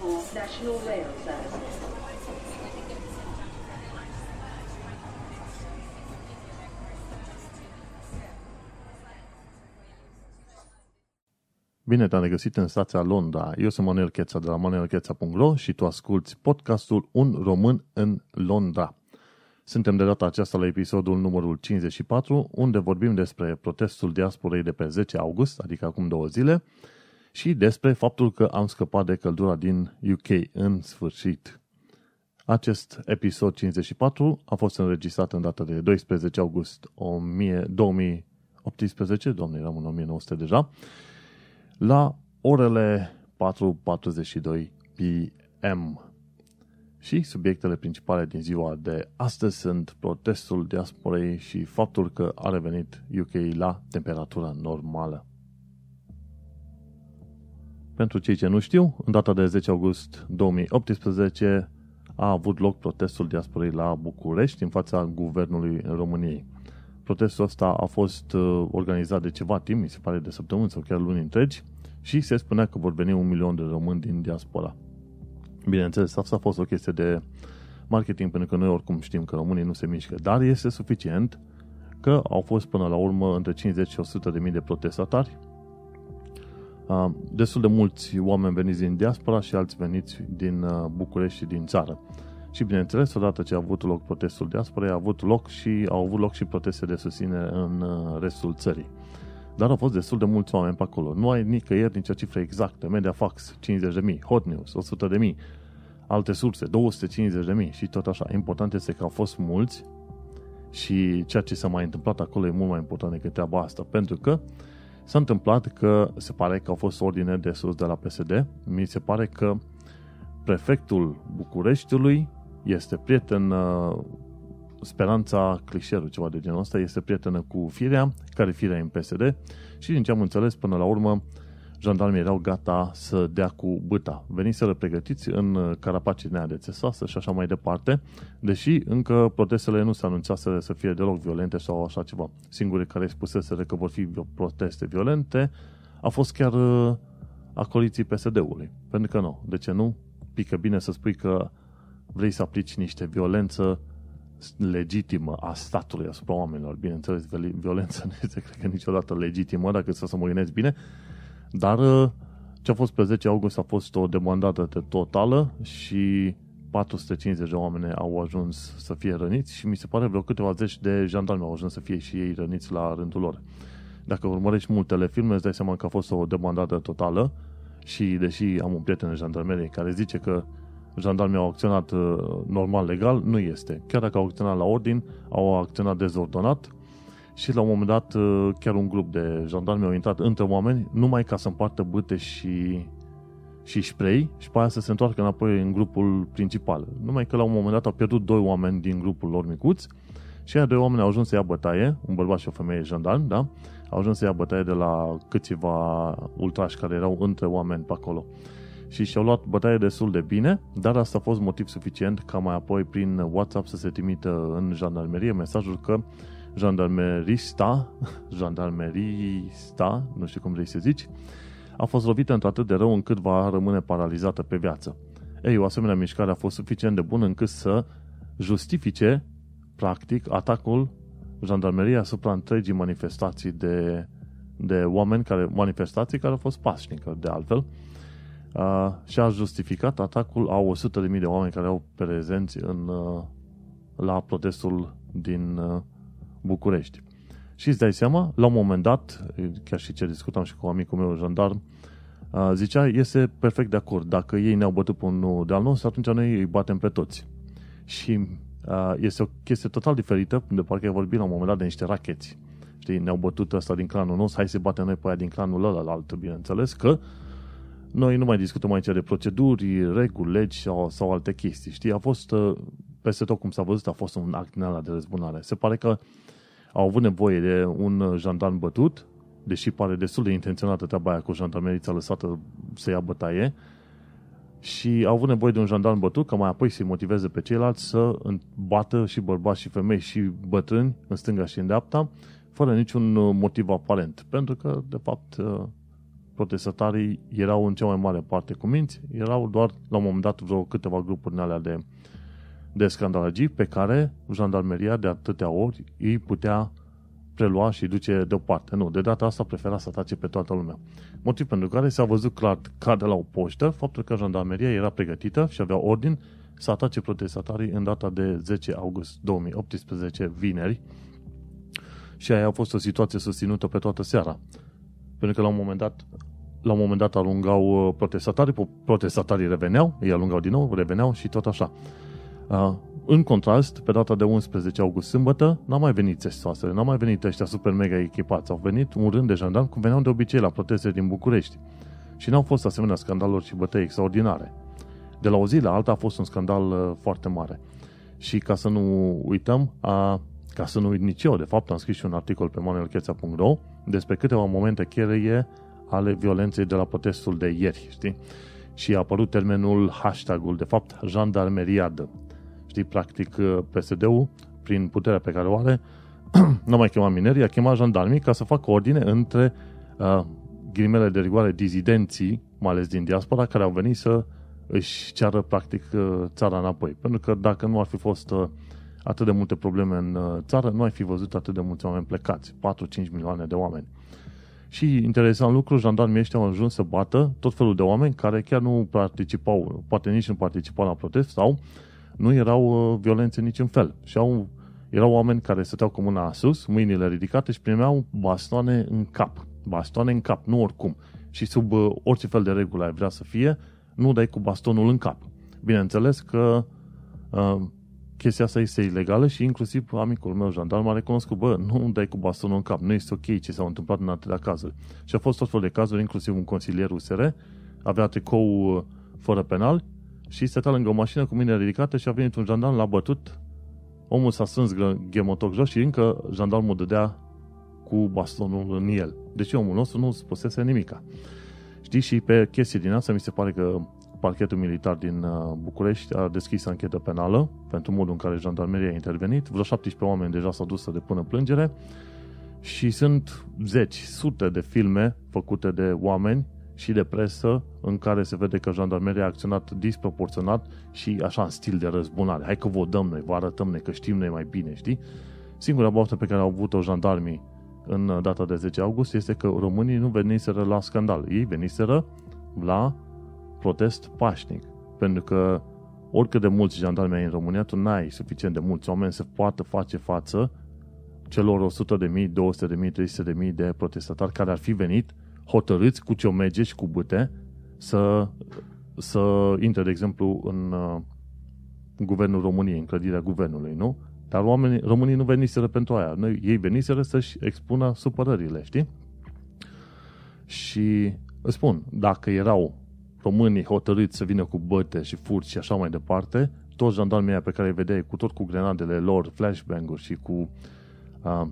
for National Rail Service. Bine te-am regăsit în stația Londra. Eu sunt Manuel Cheța de la manuelcheța.ro și tu asculti podcastul Un român în Londra. Suntem de data aceasta la episodul numărul 54, unde vorbim despre protestul diasporei de pe 10 august, adică acum două zile, și despre faptul că am scăpat de căldura din UK în sfârșit. Acest episod 54 a fost înregistrat în data de 12 august 2018, doamne, eram în 1900 deja, la orele 4.42 PM. Și subiectele principale din ziua de astăzi sunt protestul diasporei și faptul că a revenit UK la temperatura normală. Pentru cei ce nu știu, în data de 10 august 2018 a avut loc protestul diasporei la București în fața guvernului României. Protestul ăsta a fost uh, organizat de ceva timp, mi se pare de săptămâni sau chiar luni întregi, și se spunea că vor veni un milion de români din diaspora. Bineînțeles, asta a fost o chestie de marketing, pentru că noi oricum știm că românii nu se mișcă, dar este suficient că au fost până la urmă între 50 și 100 de mii de protestatari, destul de mulți oameni veniți din diaspora și alți veniți din București și din țară. Și bineînțeles, odată ce a avut loc protestul diasporei, a avut loc și au avut loc și proteste de susținere în restul țării. Dar au fost destul de mulți oameni pe acolo. Nu ai nicăieri nicio cifră exactă. Mediafax, 50.000, Hot News, 100.000, alte surse, 250.000 și tot așa. Important este că au fost mulți și ceea ce s-a mai întâmplat acolo e mult mai important decât treaba asta. Pentru că s-a întâmplat că se pare că au fost ordine de sus de la PSD. Mi se pare că prefectul Bucureștiului este prieten Speranța Clișeru, ceva de genul ăsta, este prietenă cu Firea, care Firea e în PSD și din ce am înțeles până la urmă jandarmii erau gata să dea cu băta. Veniseră pregătiți în carapacinea de țesoasă și așa mai departe, deși încă protestele nu se anunțaseră să fie deloc violente sau așa ceva. Singurii care spuseseră că vor fi proteste violente a fost chiar uh, acoliții PSD-ului. Pentru că nu, de ce nu? Pică bine să spui că vrei să aplici niște violență legitimă a statului asupra oamenilor. Bineînțeles, violența nu este, cred că, niciodată legitimă, dacă să mă gândesc bine, dar uh, ce a fost pe 10 august a fost o demandată totală și 450 de oameni au ajuns să fie răniți și mi se pare vreo câteva zeci de jandarmi au ajuns să fie și ei răniți la rândul lor. Dacă urmărești multele filme, îți dai seama că a fost o demandată totală și deși am un prieten în jandarmerie care zice că jandarmii au acționat uh, normal, legal, nu este. Chiar dacă au acționat la ordin, au acționat dezordonat și la un moment dat uh, chiar un grup de jandarmi au intrat între oameni numai ca să împartă bâte și, și spray și pe aia să se întoarcă înapoi în grupul principal. Numai că la un moment dat au pierdut doi oameni din grupul lor micuți și aia doi oameni au ajuns să ia bătaie, un bărbat și o femeie jandarmi, da? Au ajuns să ia bătaie de la câțiva ultrași care erau între oameni pe acolo și și-au luat bătaie destul de bine, dar asta a fost motiv suficient ca mai apoi prin WhatsApp să se trimită în jandarmerie mesajul că jandarmerista, jandarmerista, nu știu cum vrei să zici, a fost lovită într-atât de rău încât va rămâne paralizată pe viață. Ei, o asemenea mișcare a fost suficient de bună încât să justifice, practic, atacul jandarmeriei asupra întregii manifestații de, de oameni care, manifestații care au fost pașnică, de altfel, uh, și a justificat atacul a 100.000 de oameni care au prezenți în, uh, la protestul din uh, București. Și îți dai seama, la un moment dat, chiar și ce discutam și cu amicul meu jandarm, uh, zicea, este perfect de acord. Dacă ei ne-au bătut pe unul de al nostru, atunci noi îi batem pe toți. Și uh, este o chestie total diferită, de parcă ai vorbit la un moment dat de niște racheți. Știi, ne-au bătut ăsta din clanul nostru, hai să batem noi pe aia din clanul ălalt, bineînțeles, că noi nu mai discutăm aici de proceduri, reguli, legi sau, sau alte chestii. Știi, a fost, uh, peste tot cum s-a văzut, a fost un act din de răzbunare. Se pare că au avut nevoie de un jandarm bătut, deși pare destul de intenționată treaba aia cu jandarmerița lăsată să ia bătaie, și au avut nevoie de un jandarm bătut ca mai apoi să-i motiveze pe ceilalți să bată și bărbați și femei și bătrâni în stânga și în dreapta, fără niciun motiv aparent. Pentru că, de fapt, uh, protestatarii erau în cea mai mare parte cuminți, erau doar la un moment dat vreo câteva grupuri alea de, de scandalagii pe care jandarmeria de atâtea ori îi putea prelua și duce deoparte. Nu, de data asta prefera să atace pe toată lumea. Motiv pentru care s-a văzut clar ca de la o poștă faptul că jandarmeria era pregătită și avea ordin să atace protestatarii în data de 10 august 2018, vineri. Și aia a fost o situație susținută pe toată seara. Pentru că la un moment dat la un moment dat alungau uh, protestatarii, protestatarii reveneau, ei alungau din nou, reveneau și tot așa. Uh, în contrast, pe data de 11 august sâmbătă, n-a mai venit țestoasele, n-au mai venit ăștia super mega echipați, au venit un rând de jandarmi cum veneau de obicei la proteste din București. Și n-au fost asemenea scandaluri și bătăi extraordinare. De la o zi la alta a fost un scandal uh, foarte mare. Și ca să nu uităm, a, ca să nu uit nici eu, de fapt am scris și un articol pe manuelcheța.ro despre câteva momente cheie ale violenței de la protestul de ieri, știi? Și a apărut termenul, hashtagul, de fapt, jandarmeriadă. Știi, practic, uh, PSD-ul, prin puterea pe care o are, nu mai chema minerii, a chemat jandarmii ca să facă ordine între uh, ghilimele de rigoare dizidenții, mai ales din diaspora, care au venit să își ceară practic uh, țara înapoi. Pentru că dacă nu ar fi fost uh, atât de multe probleme în uh, țară, nu ai fi văzut atât de mulți oameni plecați, 4-5 milioane de oameni. Și interesant lucru, jandarmii ăștia au ajuns să bată tot felul de oameni care chiar nu participau, poate nici nu participau la protest sau nu erau violențe niciun fel. Și au, erau oameni care stăteau cu mâna sus, mâinile ridicate și primeau bastoane în cap. Bastoane în cap, nu oricum. Și sub orice fel de regulă ai vrea să fie, nu dai cu bastonul în cap. Bineînțeles că uh, chestia asta este ilegală și inclusiv amicul meu jandarm a recunoscut, bă, nu dai cu bastonul în cap, nu este ok ce s-a întâmplat în atâtea cazuri. Și a fost tot fel de cazuri, inclusiv un consilier USR, avea tricou uh, fără penal și stătea lângă o mașină cu mine ridicată și a venit un jandarm, l-a bătut, omul s-a strâns gemotoc jos și încă jandarmul dădea cu bastonul în el. Deci omul nostru nu spusese nimica. Știi, și pe chestii din asta mi se pare că parchetul militar din uh, București a deschis anchetă penală pentru modul în care jandarmeria a intervenit. Vreo 17 oameni deja s-au dus să depună plângere și sunt zeci, sute de filme făcute de oameni și de presă în care se vede că jandarmeria a acționat disproporționat și așa în stil de răzbunare. Hai că vă dăm noi, vă arătăm noi că știm noi mai bine, știi? Singura baftă pe care au avut-o jandarmii în data de 10 august este că românii nu veniseră la scandal. Ei veniseră la protest pașnic. Pentru că oricât de mulți jandarmi ai în România, tu n-ai suficient de mulți oameni să poată face față celor 100 de mii, 200 de mii, 300 de mii de protestatari care ar fi venit hotărâți cu ciomege și cu bâte să, să intre, de exemplu, în uh, guvernul României, în clădirea guvernului, nu? Dar oamenii, românii nu veniseră pentru aia. Noi, ei veniseră să-și expună supărările, știi? Și îți spun, dacă erau românii hotărâți să vină cu băte și furți și așa mai departe, toți jandarmii pe care îi vedeai, cu tot cu grenadele lor, flashbang-uri și cu uh,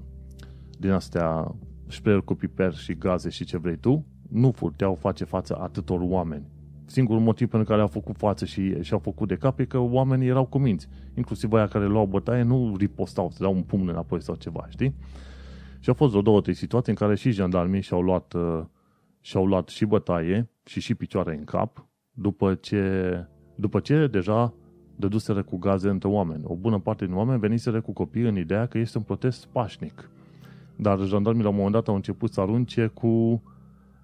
din astea spray cu piper și gaze și ce vrei tu, nu furteau face față atâtor oameni. Singurul motiv pentru care au făcut față și și-au făcut de cap e că oamenii erau cuminți. Inclusiv aia care luau bătaie nu ripostau, să dau un pumn înapoi sau ceva, știi? Și au fost o două, trei situații în care și jandarmii și-au luat, uh, și-au luat și bătaie și și picioare în cap după ce, după ce deja dăduseră cu gaze între oameni. O bună parte din oameni veniseră cu copii în ideea că este un protest pașnic. Dar jandarmii la un moment dat au început să arunce cu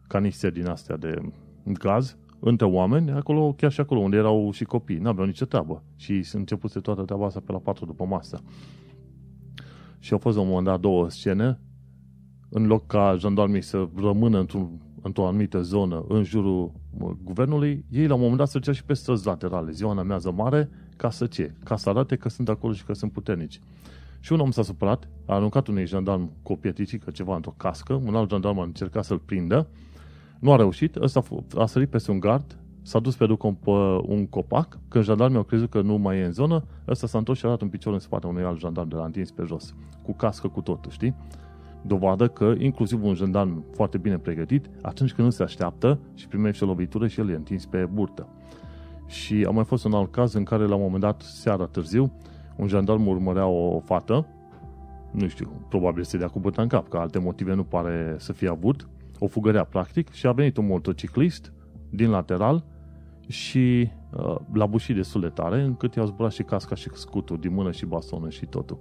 caniste din astea de gaz între oameni, acolo, chiar și acolo unde erau și copii, n-aveau nicio treabă. Și s-a început toată treaba asta pe la patru după masă. Și au fost la un moment dat două scene, în loc ca jandarmii să rămână într-un, într-o anumită zonă în jurul guvernului, ei la un moment dat să și pe străzi laterale, ziua în amiază mare, ca să ce? Ca să arate că sunt acolo și că sunt puternici. Și un om s-a supărat, a aruncat unui jandarm cu o pietricică ceva într-o cască, un alt jandarm a încercat să-l prindă, nu a reușit, ăsta a sărit peste un gard, s-a dus pe duc un copac, când jandarmii au crezut că nu mai e în zonă, ăsta s-a întors și a dat un picior în spate unui alt jandarm de la întins pe jos, cu cască cu totul, știi? Dovadă că inclusiv un jandarm foarte bine pregătit, atunci când nu se așteaptă și primește o lovitură și el e întins pe burtă. Și a mai fost un alt caz în care la un moment dat, seara târziu, un jandarm urmărea o fată, nu știu, probabil se dea cu băta în cap, că alte motive nu pare să fie avut, o fugărea practic, și a venit un motociclist din lateral și uh, l-a bușit destul de tare, încât i-au zburat și casca și scutul din mână și bastonul și totul.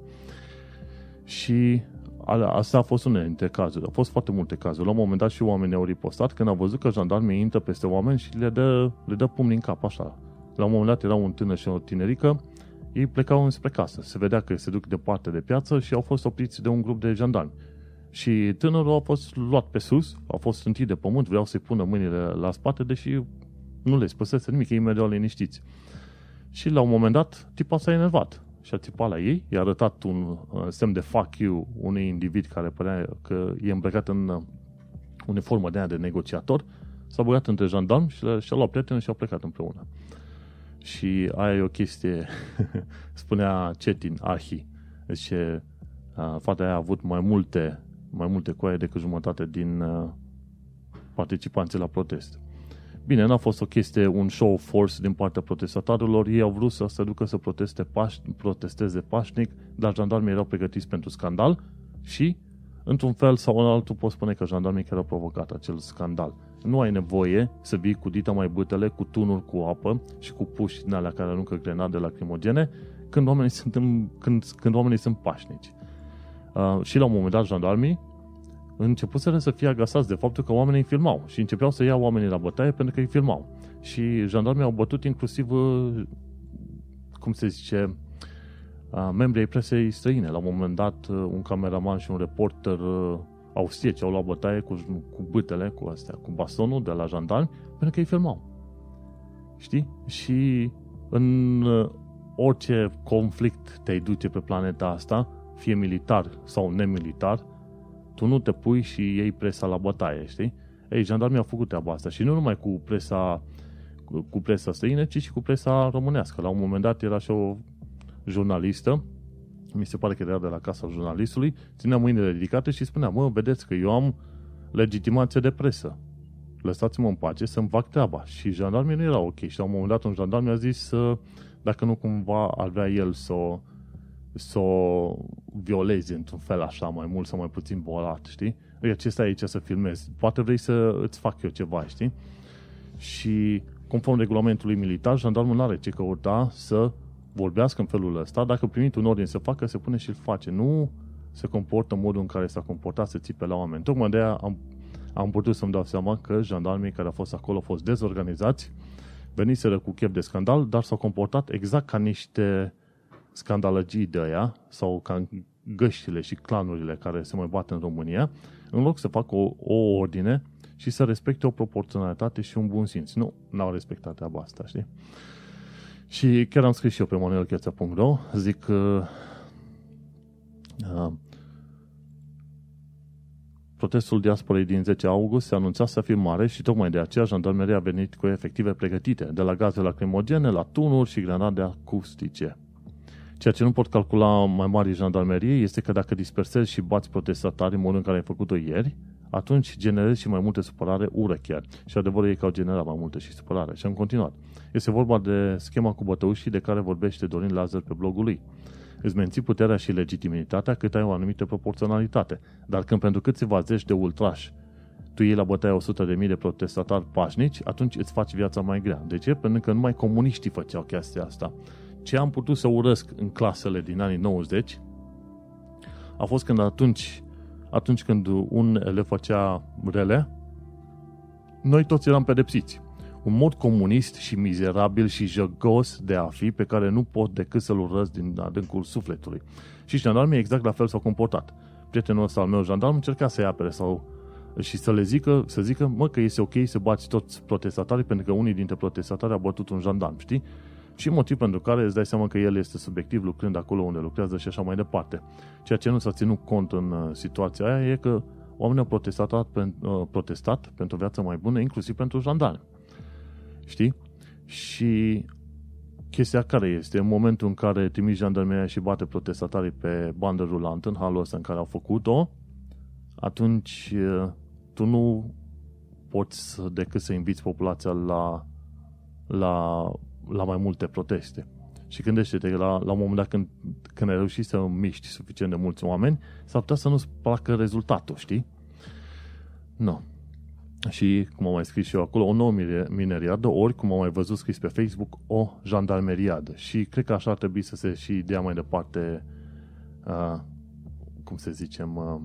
Și asta a fost unul dintre cazuri. Au fost foarte multe cazuri. La un moment dat și oamenii au ripostat când au văzut că jandarmii intră peste oameni și le dă, le dă pumni în cap, așa. La un moment dat era un tânăr și o tinerică, ei plecau înspre casă. Se vedea că se duc departe de piață și au fost opriți de un grup de jandarmi. Și tânărul a fost luat pe sus, a fost strântit de pământ, vreau să-i pună mâinile la spate, deși nu le spăsese nimic, ei mergeau liniștiți. Și la un moment dat, tipa s-a enervat și a țipat la ei, i-a arătat un uh, semn de fuck you unui individ care părea că e îmbrăcat în uh, uniformă de aia de negociator, s-a băgat între jandarmi și și-a luat prietenul și au plecat împreună. Și aia e o chestie, spunea Cetin Ahi, deci uh, fata aia a avut mai multe, mai multe coaie decât jumătate din uh, participanții la protest. Bine, n-a fost o chestie, un show of force din partea protestatarilor. Ei au vrut să se ducă să proteste paș, protesteze pașnic, dar jandarmii erau pregătiți pentru scandal și, într-un fel sau în altul, pot spune că jandarmii care au provocat acel scandal. Nu ai nevoie să vii cu dita mai bătele, cu tunuri cu apă și cu puși din alea care aruncă grenade lacrimogene când oamenii sunt, în, când, când oamenii sunt pașnici. Uh, și la un moment dat, jandarmii începuseră să fie agasați de faptul că oamenii filmau și începeau să ia oamenii la bătaie pentru că îi filmau. Și jandarmii au bătut inclusiv, uh, cum se zice, uh, membrii presei străine. La un moment dat, uh, un cameraman și un reporter austrieci au luat bătaie cu, cu bâtele, cu astea, cu bastonul de la jandarmi, pentru că îi filmau. Știi? Și în orice conflict te-ai duce pe planeta asta, fie militar sau nemilitar, tu nu te pui și iei presa la bătaie, știi? Ei, jandarmii au făcut treaba asta și nu numai cu presa cu presa străină, ci și cu presa românească. La un moment dat era și o jurnalistă, mi se pare că era de la casa jurnalistului, ținea mâinile ridicate și spunea, mă, vedeți că eu am legitimație de presă. Lăsați-mă în pace să-mi fac treaba. Și jandarmii nu erau ok. Și la un moment dat un jandarm mi-a zis dacă nu cumva ar vrea el să o să o violezi într-un fel așa, mai mult sau mai puțin bolat, știi? Ei, ce stai aici să filmezi? Poate vrei să îți fac eu ceva, știi? Și conform regulamentului militar, jandarmul nu are ce căuta să vorbească în felul ăsta. Dacă primit un ordin să facă, se pune și îl face. Nu se comportă în modul în care s-a comportat să țipe la oameni. Tocmai de aia am, am putut să-mi dau seama că jandarmii care au fost acolo au fost dezorganizați, veniseră cu chef de scandal, dar s-au comportat exact ca niște scandalăgii de aia sau ca găștile și clanurile care se mai bat în România, în loc să facă o, o ordine și să respecte o proporționalitate și un bun simț. Nu, n-au respectat treaba asta, știi? Și chiar am scris și eu pe manuelcheța.ro, zic că uh, protestul diasporei din 10 august se anunța să fie mare și tocmai de aceea jandarmeria a venit cu efective pregătite, de la gaze lacrimogene la tunuri și granade acustice. Ceea ce nu pot calcula mai mari jandarmerie este că dacă dispersezi și bați protestatari în modul în care ai făcut-o ieri, atunci generezi și mai multe supărare, ură chiar. Și adevărul e că au generat mai multe și supărare. Și am continuat. Este vorba de schema cu bătăușii de care vorbește Dorin Lazar pe blogul lui. Îți menții puterea și legitimitatea cât ai o anumită proporționalitate. Dar când pentru câțiva zeci de ultrași tu iei la bătaia 100 de mii de protestatari pașnici, atunci îți faci viața mai grea. De ce? Pentru că numai comuniștii făceau chestia asta ce am putut să urăsc în clasele din anii 90 a fost când atunci, atunci când un elev făcea rele, noi toți eram pedepsiți. Un mod comunist și mizerabil și jăgos de a fi pe care nu pot decât să-l urăsc din adâncul sufletului. Și jandarmii exact la fel s-au comportat. Prietenul ăsta al meu jandarm încerca să-i apere sau și să le zică, să zică, mă, că este ok să bați toți protestatarii pentru că unii dintre protestatari au bătut un jandarm, știi? Și motiv pentru care îți dai seama că el este subiectiv lucrând acolo unde lucrează și așa mai departe. Ceea ce nu s-a ținut cont în uh, situația aia e că oamenii au protestat, uh, protestat pentru o viață mai bună, inclusiv pentru jandarmi. Știi? Și chestia care este, în momentul în care trimiți jandarmeria și bate protestatarii pe bandă rulantă, în halul ăsta în care au făcut-o, atunci uh, tu nu poți decât să inviți populația la, la la mai multe proteste. Și gândește-te că la, la un moment dat când, când ai reușit să miști suficient de mulți oameni, s-ar putea să nu-ți placă rezultatul, știi? Nu. și, cum am mai scris și eu acolo, o nouă mineriadă, ori, cum am mai văzut scris pe Facebook, o jandarmeriadă. Și cred că așa ar trebui să se și dea mai departe, uh, cum să zicem, uh,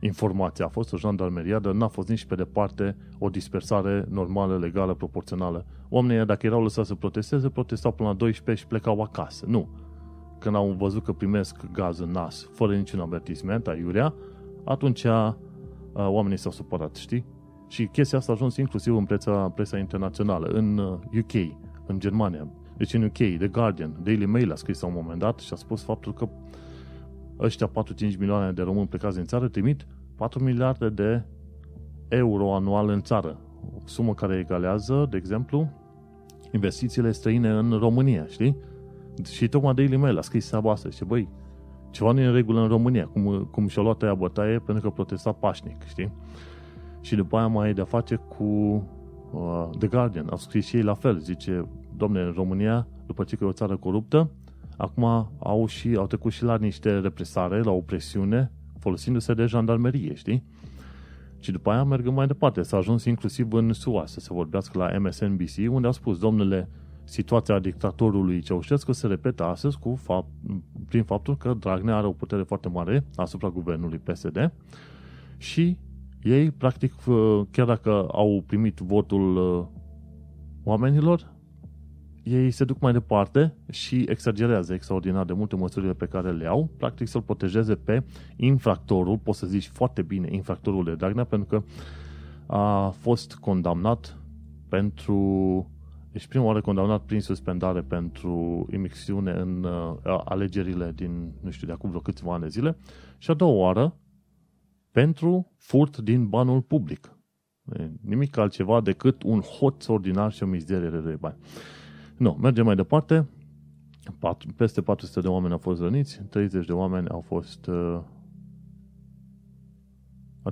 informația. A fost o jandarmeriadă, n-a fost nici pe departe o dispersare normală, legală, proporțională. Oamenii, dacă erau lăsați să protesteze, protestau până la 12 și plecau acasă. Nu. Când au văzut că primesc gaz în nas, fără niciun avertisment, aiurea, atunci uh, oamenii s-au supărat, știi? Și chestia asta a ajuns inclusiv în presa, presa internațională, în UK, uh, în Germania. Deci în UK, The Guardian, Daily Mail a scris la un moment dat și a spus faptul că ăștia 4-5 milioane de români plecați din țară trimit 4 miliarde de euro anual în țară. O sumă care egalează, de exemplu, investițiile străine în România, știi? Și tocmai Daily Mail a scris seaba asta și băi, ceva nu e în regulă în România, cum, cum și-a luat aia bătaie pentru că protesta pașnic, știi? Și după aia mai e de-a face cu uh, The Guardian. Au scris și ei la fel. Zice, domne, în România, după ce că e o țară coruptă, acum au, și, au trecut și la niște represare, la o presiune, folosindu-se de jandarmerie, știi? Și după aia merg mai departe. S-a ajuns inclusiv în SUA să se vorbească la MSNBC, unde au spus, domnule, situația dictatorului Ceaușescu se repetă astăzi cu fapt, prin faptul că Dragnea are o putere foarte mare asupra guvernului PSD și ei, practic, chiar dacă au primit votul uh, oamenilor, ei se duc mai departe și exagerează extraordinar de multe măsurile pe care le au, practic să-l protejeze pe infractorul, poți să zici foarte bine infractorul de Dragnea, pentru că a fost condamnat pentru deci prima oară condamnat prin suspendare pentru imixiune în uh, alegerile din, nu știu, de acum vreo câțiva ani de zile și a doua oară pentru furt din banul public. Nimic altceva decât un hoț ordinar și o mizerie de bani. Nu, mergem mai departe. Peste 400 de oameni au fost răniți, 30 de oameni au fost... Uh,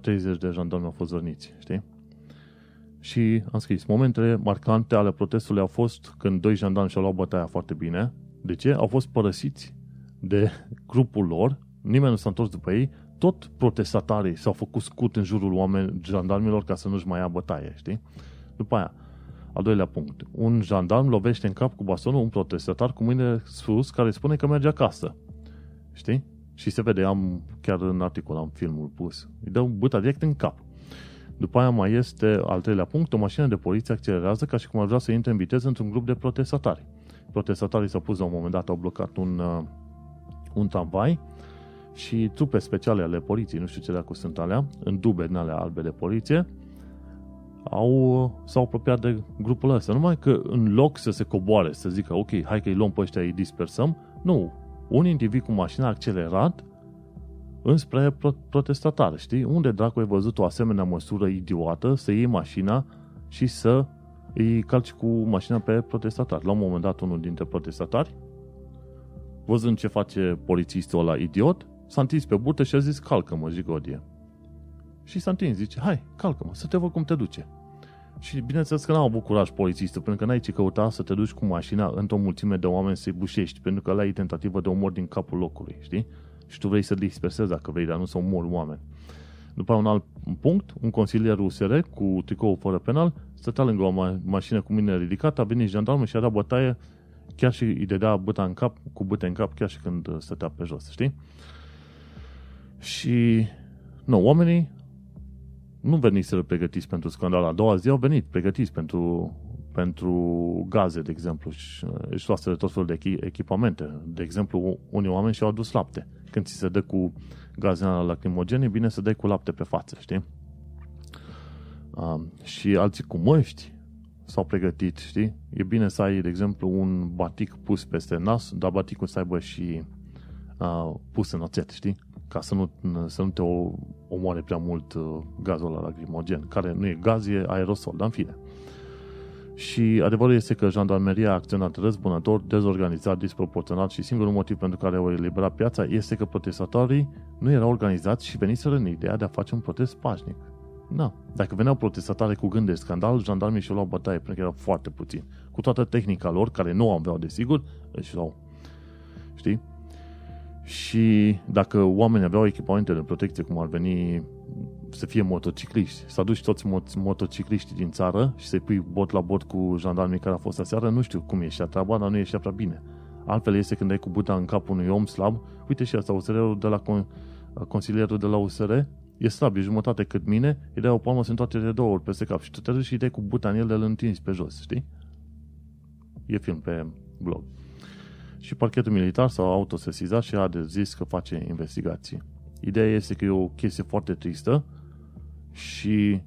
30 de jandarmi au fost răniți, știi? Și am scris, momentele marcante ale protestului au fost când doi jandarmi și-au luat bătaia foarte bine. De ce? Au fost părăsiți de grupul lor, nimeni nu s-a întors după ei, tot protestatarii s-au făcut scut în jurul oameni, jandarmilor ca să nu-și mai ia bătaie, știi? După aia, al doilea punct. Un jandarm lovește în cap cu bastonul un protestatar cu mâine sus care spune că merge acasă. Știi? Și se vede, am chiar în articol, am filmul pus. Îi dă băta direct în cap. După aia mai este al treilea punct, o mașină de poliție accelerează ca și cum ar vrea să intre în viteză într-un grup de protestatari. Protestatarii s-au pus la un moment dat, au blocat un, uh, un tramvai și trupe speciale ale poliției, nu știu ce dacă sunt alea, în dube din alea albe de poliție, au, s-au apropiat de grupul ăsta. Numai că în loc să se coboare, să zică, ok, hai că îi luăm pe ăștia, îi dispersăm, nu. Un individ cu mașina accelerat înspre protestatare, știi? Unde dracu ai văzut o asemenea măsură idiotă să iei mașina și să îi calci cu mașina pe protestatar. La un moment dat, unul dintre protestatari, văzând ce face polițistul ăla idiot, s-a întins pe burtă și a zis, calcă-mă, jigodie. Și s-a întins, zice, hai, calcă-mă, să te văd cum te duce. Și bineînțeles că n-au avut curaj polițistul, pentru că n-ai ce căuta să te duci cu mașina într-o mulțime de oameni să-i bușești, pentru că ăla e tentativă de omor din capul locului, știi? Și tu vrei să dispersezi dacă vrei, dar nu să omori oameni. După un alt punct, un consilier USR cu tricou fără penal stătea lângă o ma- mașină cu mine ridicată, a venit jandarmul și a dat bătaie chiar și îi dădea băta în cap, cu băte în cap, chiar și când stătea pe jos, știi? Și, nu, oamenii nu veniseră pregătiți pentru scandal. A doua zi au venit pregătiți pentru, pentru gaze, de exemplu, și își luaseră tot felul de echipamente. De exemplu, unii oameni și-au adus lapte. Când ți se dă cu gaze lacrimogene, bine să dai cu lapte pe față, știi? Uh, și alții cu măști s-au pregătit, știi? E bine să ai, de exemplu, un batic pus peste nas, dar baticul să aibă și uh, pus în oțet, știi? ca să nu, să nu te omoare prea mult uh, gazul la lacrimogen, care nu e gaz, e aerosol, dar în fine. Și adevărul este că jandarmeria a acționat răzbunător, dezorganizat, disproporționat și singurul motiv pentru care au eliberat piața este că protestatorii nu erau organizați și veniseră în ideea de a face un protest pașnic. Da. Dacă veneau protestatare cu gând de scandal, jandarmii și-au luat bătaie, pentru că erau foarte puțini. Cu toată tehnica lor, care nu aveau, desigur, își luau. Știi? Și dacă oamenii aveau echipamente de protecție, cum ar veni să fie motocicliști, să aduci toți mot- motocicliștii din țară și să-i pui bot la bot cu jandarmii care a fost aseară, nu știu cum ieșea treaba, dar nu ieșea prea bine. Altfel este când ai cu buta în capul unui om slab, uite și asta, USR-ul de la con- consilierul de la USR, e slab, e jumătate cât mine, îi dai o palmă, se întoarce de două ori peste cap și tu te duci și îi dai cu buta în el, îl întinzi pe jos, știi? E film pe blog. Și parchetul militar s-a autosesizat și a zis că face investigații. Ideea este că e o chestie foarte tristă și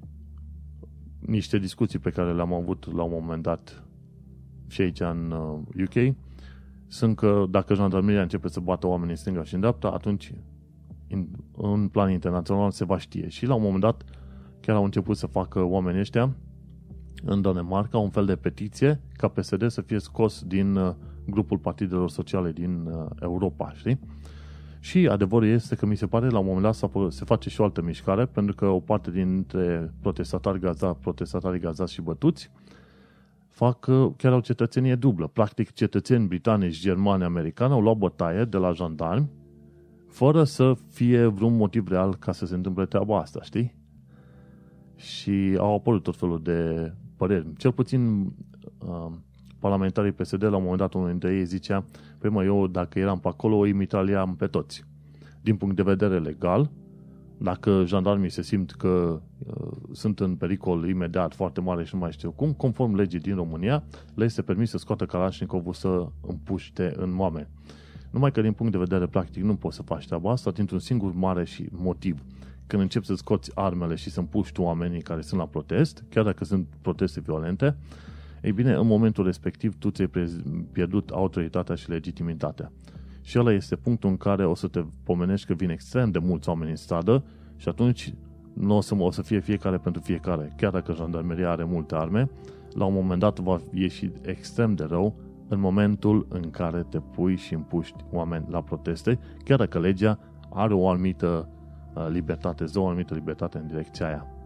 niște discuții pe care le-am avut la un moment dat și aici în UK uh, sunt că dacă jandarmeria începe să bată oamenii în stânga și în dreapta, atunci în, în plan internațional se va știe. Și la un moment dat chiar au început să facă oamenii ăștia în Danemarca un fel de petiție ca PSD să fie scos din uh, grupul partidelor sociale din uh, Europa, știi? Și adevărul este că mi se pare la un moment dat se face și o altă mișcare, pentru că o parte dintre protestatari gaza, protestatarii gazați și bătuți fac uh, chiar o cetățenie dublă. Practic, cetățeni britanici, germani, americani au luat bătaie de la jandarmi fără să fie vreun motiv real ca să se întâmple treaba asta, știi? Și au apărut tot felul de păreri. Cel puțin uh, parlamentarii PSD, la un moment dat unul dintre ei zicea, păi mă, eu dacă eram pe acolo, îi mitraliam pe toți. Din punct de vedere legal, dacă jandarmii se simt că uh, sunt în pericol imediat foarte mare și nu mai știu cum, conform legii din România, le este permis să scoată Kalashnikovul să împuște în oameni. Numai că din punct de vedere practic nu poți să faci treaba asta dintr-un singur mare și motiv. Când începi să scoți armele și să împuști oamenii care sunt la protest, chiar dacă sunt proteste violente, ei bine, în momentul respectiv tu ți-ai pierdut autoritatea și legitimitatea. Și ăla este punctul în care o să te pomenești că vin extrem de mulți oameni în stradă și atunci nu o să, o să fie fiecare pentru fiecare. Chiar dacă jandarmeria are multe arme, la un moment dat va ieși extrem de rău în momentul în care te pui și împuști oameni la proteste, chiar dacă legea are o anumită uh, libertate, o anumită libertate în direcția aia.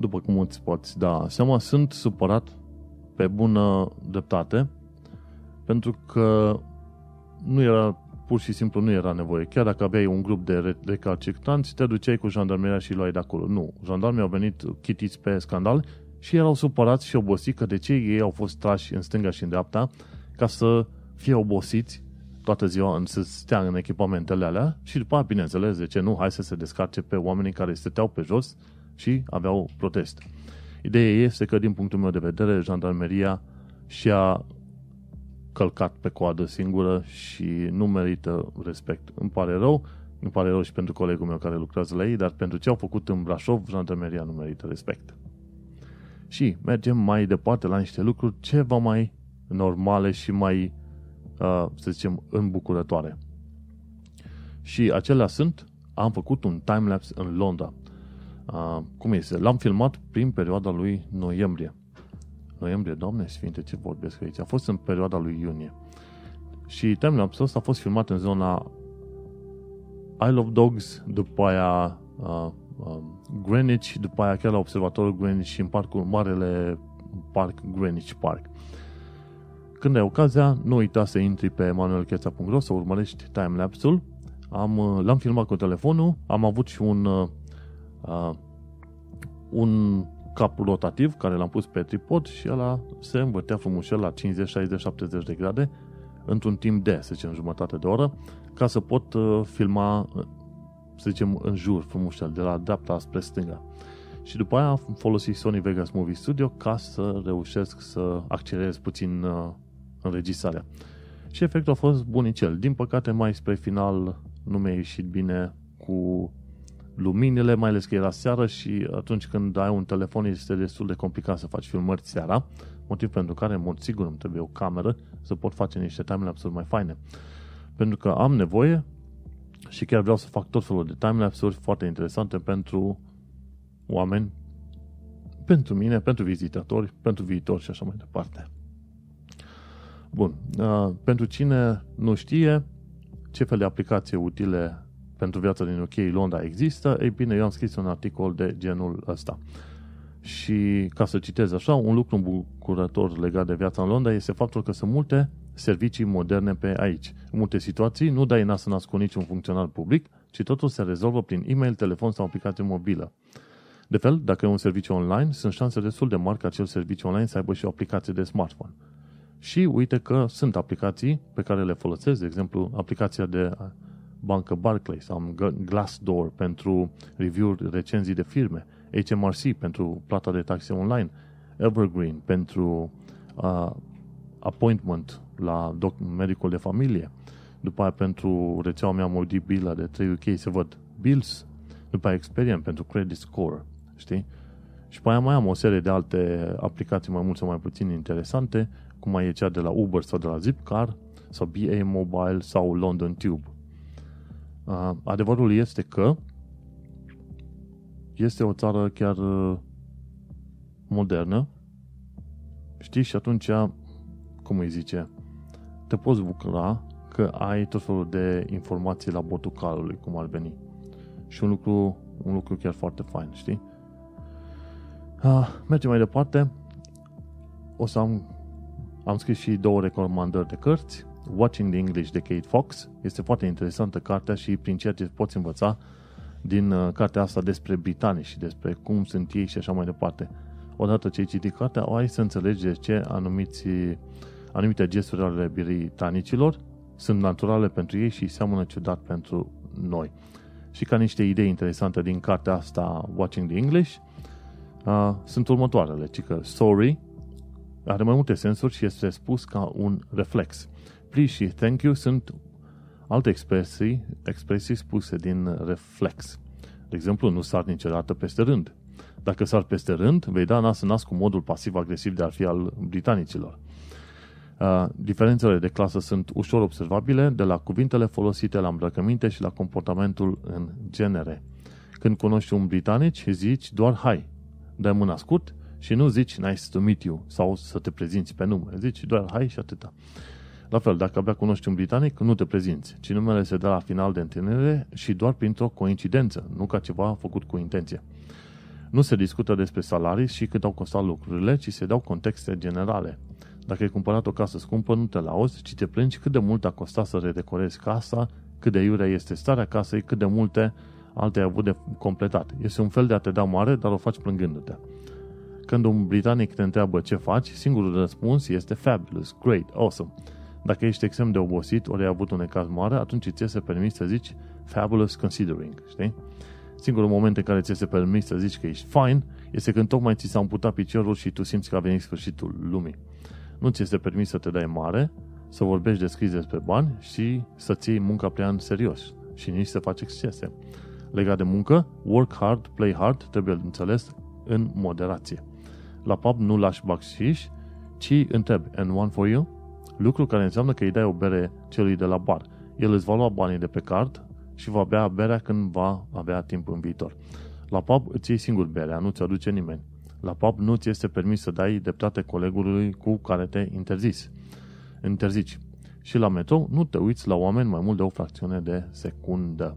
După cum îți poți da seama, sunt supărat pe bună dreptate pentru că nu era, pur și simplu nu era nevoie. Chiar dacă aveai un grup de recalcitranți, te duceai cu jandarmeria și luai de acolo. Nu. Jandarmii au venit chitiți pe scandal și erau supărați și obosiți că de ce ei au fost trași în stânga și în dreapta ca să fie obosiți toată ziua să stea în echipamentele alea și după aceea, bineînțeles, de ce nu, hai să se descarce pe oamenii care stăteau pe jos și aveau protest. Ideea este că, din punctul meu de vedere, jandarmeria și-a călcat pe coadă singură și nu merită respect. Îmi pare rău, îmi pare rău și pentru colegul meu care lucrează la ei, dar pentru ce au făcut în Brașov, jandarmeria nu merită respect. Și mergem mai departe la niște lucruri ceva mai normale și mai, uh, să zicem, îmbucurătoare. Și acelea sunt, am făcut un timelapse în Londra. Uh, cum este? L-am filmat prin perioada lui noiembrie. Noiembrie, Doamne Sfinte, ce vorbesc aici? A fost în perioada lui iunie. Și timelapse-ul ăsta a fost filmat în zona Isle of Dogs, după aia uh, uh, Greenwich, după aia chiar la observatorul Greenwich și în parcul, marele parc Greenwich Park. Când ai ocazia, nu uita să intri pe manuelcheța.ro să urmărești timelapse-ul. Am, uh, l-am filmat cu telefonul, am avut și un uh, uh, un cap rotativ care l-am pus pe tripod și ăla se învârtea frumușel la 50, 60, 70 de grade într-un timp de, să zicem, jumătate de oră, ca să pot uh, filma, uh, să zicem, în jur frumușel, de la dreapta spre stânga. Și după aia am folosit Sony Vegas Movie Studio ca să reușesc să accelerez puțin uh, înregistrarea. Și efectul a fost bunicel. Din păcate, mai spre final nu mi-a ieșit bine cu luminile, mai ales că era seară și atunci când ai un telefon este destul de complicat să faci filmări seara, motiv pentru care, în mod sigur, îmi trebuie o cameră să pot face niște timelapse-uri mai faine. Pentru că am nevoie și chiar vreau să fac tot felul de timelapse-uri foarte interesante pentru oameni, pentru mine, pentru vizitatori, pentru viitor și așa mai departe. Bun, uh, pentru cine nu știe, ce fel de aplicații utile pentru viața din UK Londra există, ei bine, eu am scris un articol de genul ăsta. Și ca să citez așa, un lucru bucurător legat de viața în Londra este faptul că sunt multe servicii moderne pe aici. În multe situații nu dai nas în nas cu niciun funcționar public, ci totul se rezolvă prin e-mail, telefon sau aplicație mobilă. De fel, dacă e un serviciu online, sunt șanse destul de mari ca acel serviciu online să aibă și o aplicație de smartphone. Și uite că sunt aplicații pe care le folosesc, de exemplu, aplicația de bancă Barclays, am Glassdoor pentru review-uri, recenzii de firme, HMRC pentru plata de taxe online, Evergreen pentru uh, appointment la doc, medicul de familie, după aia pentru rețeaua mea mobilă de 3 UK se văd bills, după aia Experian pentru credit score, știi? Și pe aia mai am o serie de alte aplicații mai mult sau mai puțin interesante, cum mai e cea de la Uber sau de la Zipcar, sau BA Mobile sau London Tube. Uh, adevărul este că este o țară chiar uh, modernă, știi, și atunci, cum îi zice, te poți bucura că ai tot felul de informații la botul calului, cum ar veni. Și un lucru, un lucru chiar foarte fain, știi? Uh, mergem mai departe. O să am, am scris și două recomandări de cărți. Watching the English de Kate Fox. Este foarte interesantă cartea și prin ceea ce poți învăța din uh, cartea asta despre britanici și despre cum sunt ei și așa mai departe. Odată ce ai citit cartea, o ai să înțelegi de ce anumiți, anumite gesturi ale britanicilor sunt naturale pentru ei și seamănă ciudat pentru noi. Și ca niște idei interesante din cartea asta, Watching the English, uh, sunt următoarele, ci că sorry are mai multe sensuri și este spus ca un reflex. Please și thank you sunt alte expresii, expresii spuse din reflex. De exemplu, nu sar niciodată peste rând. Dacă sar peste rând, vei da nas în nas cu modul pasiv-agresiv de a fi al britanicilor. Uh, diferențele de clasă sunt ușor observabile de la cuvintele folosite la îmbrăcăminte și la comportamentul în genere. Când cunoști un britanic, zici doar hai, dai mâna scurt și nu zici nice to meet you sau să te prezinți pe nume. Zici doar hai și atâta. La fel, dacă abia cunoști un britanic, nu te prezinți, ci numele se dă la final de întâlnire și doar printr-o coincidență, nu ca ceva făcut cu intenție. Nu se discută despre salarii și cât au costat lucrurile, ci se dau contexte generale. Dacă ai cumpărat o casă scumpă, nu te lauzi, ci te plângi cât de mult a costat să redecorezi casa, cât de iurea este starea casei, cât de multe alte ai avut de completat. Este un fel de a te da mare, dar o faci plângându-te. Când un britanic te întreabă ce faci, singurul răspuns este fabulous, great, awesome. Dacă ești extrem de obosit, ori ai avut un necaz mare, atunci ți se permis să zici fabulous considering, știi? Singurul moment în care ți se permis să zici că ești fine este când tocmai ți s-a amputat piciorul și tu simți că a venit sfârșitul lumii. Nu ți este permis să te dai mare, să vorbești deschis despre bani și să-ți iei munca prea în serios și nici să faci excese. Legat de muncă, work hard, play hard trebuie înțeles în moderație. La pub nu lași baxiș, ci întrebi, and one for you? Lucru care înseamnă că îi dai o bere celui de la bar. El îți va lua banii de pe card și va bea berea când va avea timp în viitor. La pub îți iei singur berea, nu ți aduce nimeni. La pub nu ți este permis să dai dreptate colegului cu care te interzis. Interzici. Și la metrou nu te uiți la oameni mai mult de o fracțiune de secundă.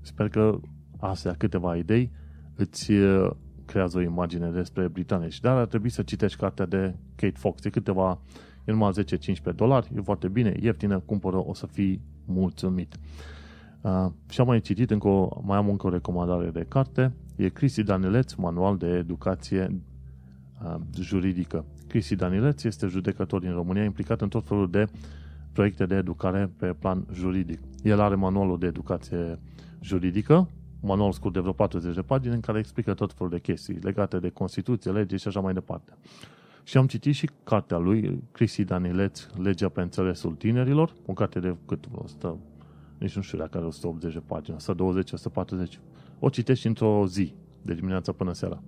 Sper că astea câteva idei îți uh, creează o imagine despre britanici. Dar ar trebui să citești cartea de Kate Fox. De câteva e numai 10-15 dolari, e foarte bine, ieftină, cumpără, o să fii mulțumit. Uh, și am mai citit încă o, mai am încă o recomandare de carte, e Cristi Danileț, manual de educație uh, juridică. Cristi Danileț este judecător din România, implicat în tot felul de proiecte de educare pe plan juridic. El are manualul de educație juridică, manual scurt de vreo 40 de pagini în care explică tot felul de chestii legate de Constituție, lege și așa mai departe. Și am citit și cartea lui, Cristi Danileț, Legea pe înțelesul tinerilor, o carte de cât 100, nici nu știu dacă are 180 de pagini, 120, 140. O citești într-o zi, de dimineața până seara.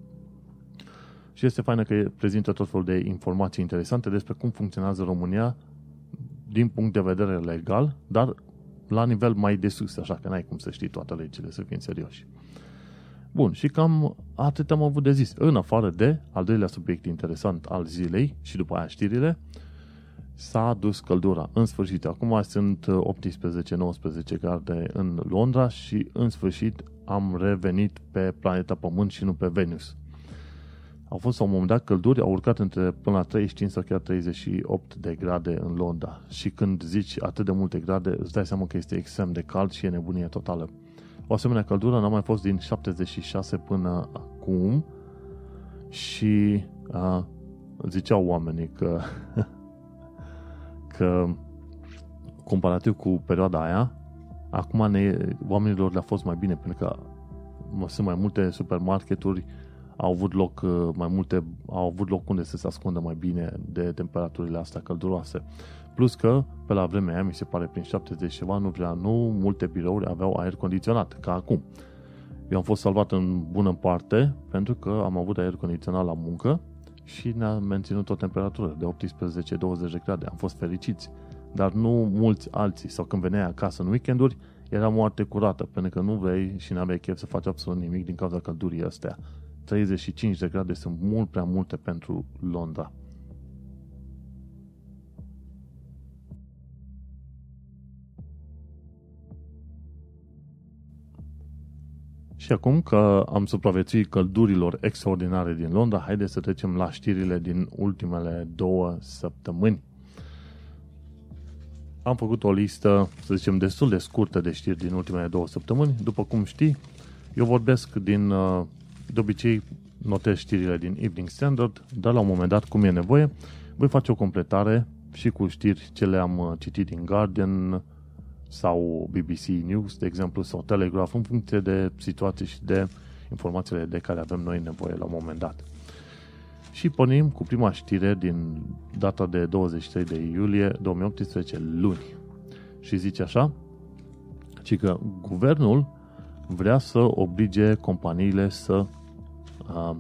Și este faină că prezintă tot felul de informații interesante despre cum funcționează România din punct de vedere legal, dar la nivel mai de sus, așa că n-ai cum să știi toate legile, să fim serioși. Bun, și cam atât am avut de zis. În afară de al doilea subiect interesant al zilei și după aia știrile, s-a dus căldura. În sfârșit, acum sunt 18-19 grade în Londra și în sfârșit am revenit pe planeta Pământ și nu pe Venus. Au fost la un moment dat călduri, au urcat între până la 35 sau chiar 38 de grade în Londra. Și când zici atât de multe grade, îți dai seama că este extrem de cald și e nebunie totală. O asemenea căldură n-a mai fost din 76 până acum și a, ziceau oamenii că că comparativ cu perioada aia, acum ne, oamenilor le-a fost mai bine, pentru că sunt mai multe supermarketuri, au avut loc uh, mai multe, au avut loc unde să se ascundă mai bine de temperaturile astea călduroase. Plus că, pe la vremea aia, mi se pare prin 70 ceva, nu vrea, nu multe birouri aveau aer condiționat, ca acum. Eu am fost salvat în bună parte pentru că am avut aer condiționat la muncă și ne-a menținut o temperatură de 18-20 de grade. Am fost fericiți. Dar nu mulți alții. Sau când veneai acasă în weekenduri, era moarte curată, pentru că nu vrei și nu aveai chef să faci absolut nimic din cauza căldurii astea. 35 de grade sunt mult prea multe pentru Londra. Și acum că am supraviețuit căldurilor extraordinare din Londra, haideți să trecem la știrile din ultimele două săptămâni. Am făcut o listă, să zicem, destul de scurtă de știri din ultimele două săptămâni. După cum știi, eu vorbesc din, uh, de obicei, notez știrile din Evening Standard, dar la un moment dat, cum e nevoie, voi face o completare și cu știri ce le-am uh, citit din Guardian, sau BBC News, de exemplu, sau Telegraph, în funcție de situații și de informațiile de care avem noi nevoie la un moment dat. Și pornim cu prima știre din data de 23 de iulie 2018, luni. Și zice așa, ci că guvernul vrea să oblige companiile să uh,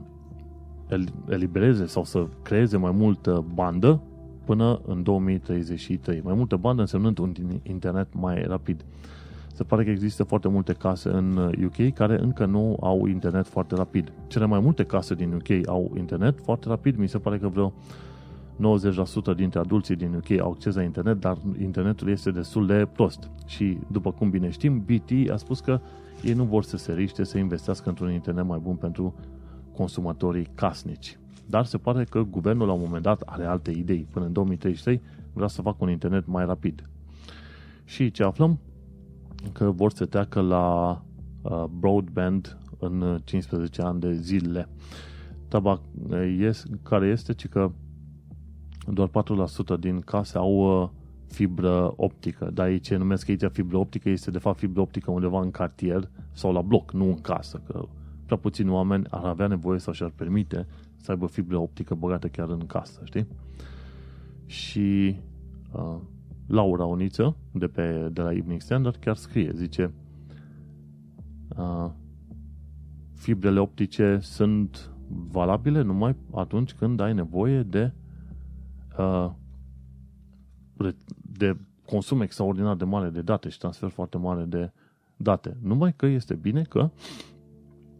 elibereze sau să creeze mai multă bandă până în 2033. Mai multă bandă însemnând un internet mai rapid. Se pare că există foarte multe case în UK uh, care încă nu au internet foarte rapid. Cele mai multe case din UK au internet foarte rapid. Mi se pare că vreo 90% dintre adulții din UK au acces la internet, dar internetul este destul de prost. Și, după cum bine știm, BT a spus că ei nu vor să se riște să investească într-un internet mai bun pentru consumatorii casnici. Dar se pare că guvernul la un moment dat are alte idei. Până în 2033 vrea să facă un internet mai rapid. Și ce aflăm? Că vor să treacă la uh, broadband în 15 ani de zile. Tabac, yes, care este ci că doar 4% din case au uh, fibră optică. Dar ei ce numesc aici fibră optică este de fapt fibră optică undeva în cartier sau la bloc, nu în casă. Că prea puțini oameni ar avea nevoie sau și-ar permite să aibă fibră optică băgată chiar în casă, știi? Și uh, Laura Oniță, de, pe, de la Evening Standard, chiar scrie, zice uh, fibrele optice sunt valabile numai atunci când ai nevoie de uh, de consum extraordinar de mare de date și transfer foarte mare de date. Numai că este bine că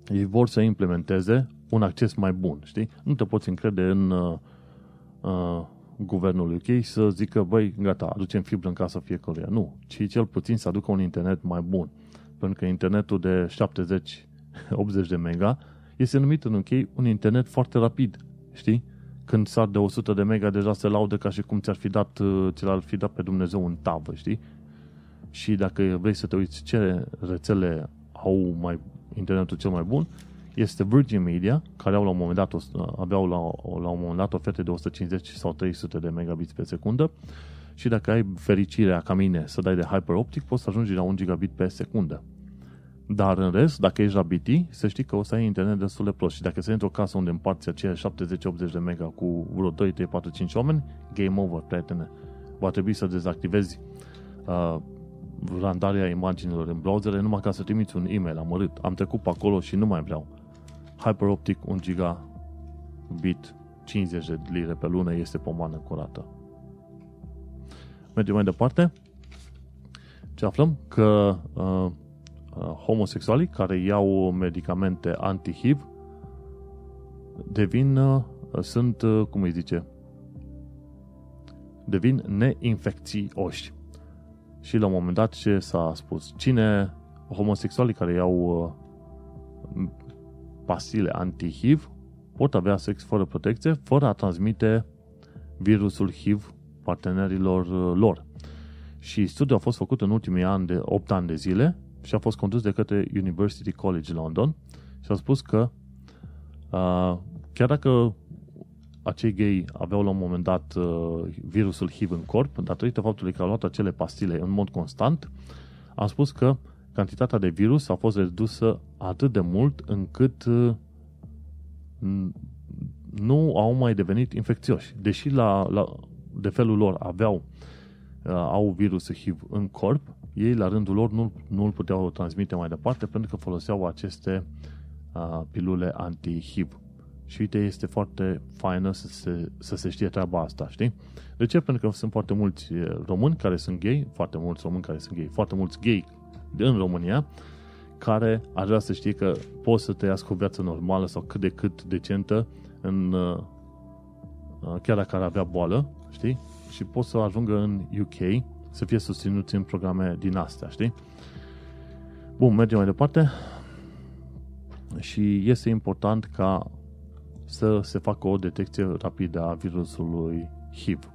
ei vor să implementeze un acces mai bun, știi? Nu te poți încrede în uh, uh, guvernul UK să zică, băi, gata, aducem fibră în casă fiecăruia. Nu, ci cel puțin să aducă un internet mai bun. Pentru că internetul de 70-80 de mega este numit în UK un internet foarte rapid, știi? Când sar de 100 de mega, deja se laudă ca și cum ți-ar fi dat, uh, ți-ar fi dat pe Dumnezeu în tavă, știi? Și dacă vrei să te uiți ce rețele au mai internetul cel mai bun, este Virgin Media, care au la un moment dat, aveau la, la un moment dat oferte de 150 sau 300 de megabits pe secundă și dacă ai fericirea ca mine să dai de hyperoptic, poți să ajungi la 1 gigabit pe secundă. Dar în rest, dacă ești la BT, să știi că o să ai internet destul de prost. Și dacă se într-o casă unde împarți aceia 70-80 de mega cu vreo 2, 3, 4, 5 oameni, game over, prietene. Va trebui să dezactivezi uh, randarea imaginilor în browser numai ca să trimiți un e-mail amărât. Am trecut pe acolo și nu mai vreau. HyperOptic 1 gigabit 50 de lire pe lună este pomană curată. Mergem mai departe. Ce aflăm? Că uh, uh, homosexualii care iau medicamente anti-HIV devin, uh, sunt, uh, cum îi zice, devin neinfecțioși. Și la un moment dat ce s-a spus? Cine, homosexualii care iau uh, pastile anti-HIV pot avea sex fără protecție, fără a transmite virusul HIV partenerilor uh, lor. Și studiul a fost făcut în ultimii ani de 8 ani de zile și a fost condus de către University College London și a spus că uh, chiar dacă acei gay aveau la un moment dat uh, virusul HIV în corp, datorită faptului că au luat acele pastile în mod constant, a spus că cantitatea de virus a fost redusă atât de mult încât uh, nu au mai devenit infecțioși. Deși la, la, de felul lor aveau uh, au virusul HIV în corp, ei la rândul lor nu, nu îl puteau transmite mai departe pentru că foloseau aceste uh, pilule anti-HIV. Și uite, este foarte faină să se, să se știe treaba asta, știi? De ce? Pentru că sunt foarte mulți uh, români care sunt gay, foarte mulți români care sunt gay, foarte mulți gay în România, care ar vrea să știe că poți să trăiască o viață normală sau cât de cât decentă în, uh, uh, chiar dacă ar avea boală, știi? Și pot să ajungă în UK să fie susținuți în programe din astea, știi? Bun, mergem mai departe. Și este important ca să se facă o detecție rapidă a virusului HIV.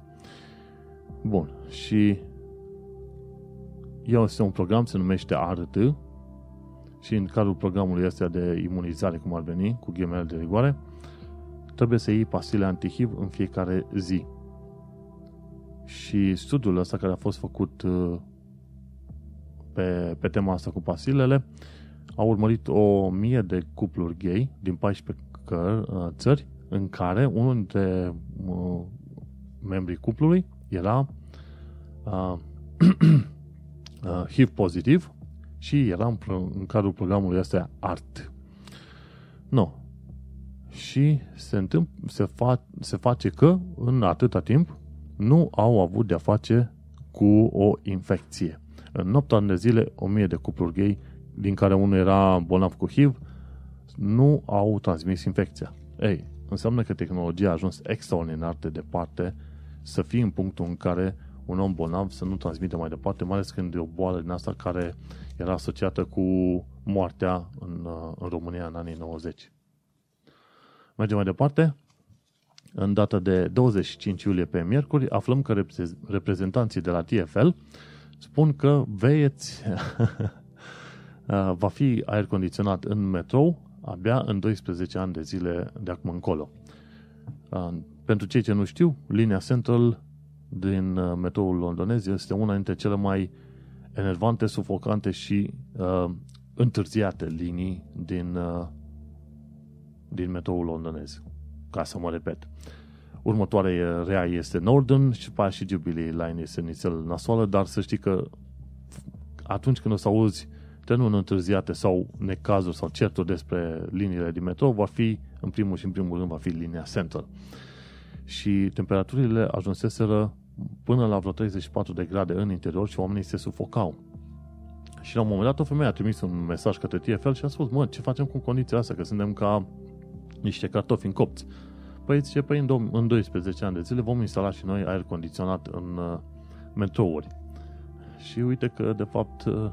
Bun, și este un program, se numește ART, și în cadrul programului ăsta de imunizare, cum ar veni, cu ghemele de rigoare, trebuie să iei pastile antihiv în fiecare zi. Și studiul ăsta care a fost făcut uh, pe, pe tema asta cu pastilele a urmărit o mie de cupluri gay din 14 căr, uh, țări în care unul dintre uh, membrii cuplului era uh, HIV pozitiv și era în, în cadrul programului ăsta ART. Nu. Și se, întâmpl, se, fa, se face că în atâta timp nu au avut de-a face cu o infecție. În 8 ani de zile, 1000 de cupluri gay, din care unul era bolnav cu HIV, nu au transmis infecția. Ei, înseamnă că tehnologia a ajuns extraordinar de departe să fie în punctul în care un om bolnav să nu transmite mai departe, mai ales când e o boală din asta care era asociată cu moartea în, în România în anii 90. Mergem mai departe. În data de 25 iulie pe miercuri, aflăm că reprezentanții de la TFL spun că veieți va fi aer condiționat în metrou abia în 12 ani de zile de acum încolo. Pentru cei ce nu știu, linia Central din uh, metroul londonez este una dintre cele mai enervante, sufocante și uh, întârziate linii din, uh, din metroul londonez. Ca să mă repet. Următoarea rea este Northern și după și Jubilee Line este nițel nasoală, dar să știi că atunci când o să auzi trenuri întârziate sau necazuri sau certuri despre liniile din metrou, va fi, în primul și în primul rând, va fi linia Central. Și temperaturile ajunseseră până la vreo 34 de grade în interior și oamenii se sufocau. Și la un moment dat o femeie a trimis un mesaj către TFL și a spus, mă, ce facem cu condiția asta, că suntem ca niște cartofi în copți. Păi zice, păi în, în 12 ani de zile vom instala și noi aer condiționat în uh, metrouri. Și uite că, de fapt, uh,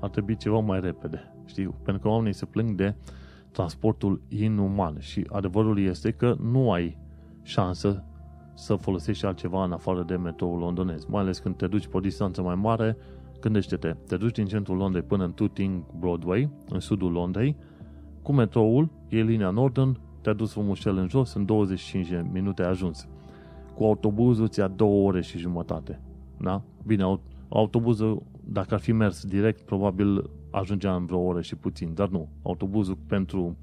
ar trebui ceva mai repede. Știi? Pentru că oamenii se plâng de transportul inuman și adevărul este că nu ai șansă să folosești altceva în afară de metroul londonez. Mai ales când te duci pe o distanță mai mare, gândește-te, te duci din centrul Londrei până în Tooting Broadway, în sudul Londrei, cu metroul, e linia Northern, te-a dus frumușel în jos, în 25 de minute ajuns. Cu autobuzul ți-a două ore și jumătate. Da? Bine, autobuzul, dacă ar fi mers direct, probabil ajungea în vreo oră și puțin, dar nu. Autobuzul pentru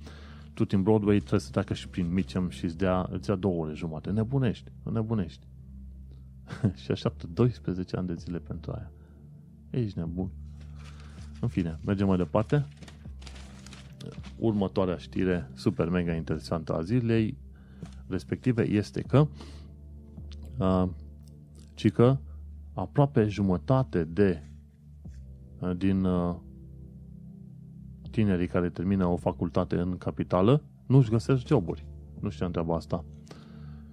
tu în Broadway trebuie să treacă și prin Mitcham și îți dea, îți dea două ore jumate. Nebunești, nebunești. și așteaptă 12 ani de zile pentru aia. Ești nebun. În fine, mergem mai departe. Următoarea știre super mega interesantă a zilei respective este că uh, ci că aproape jumătate de uh, din uh, tinerii care termină o facultate în capitală nu își găsesc joburi. Nu știam treaba asta.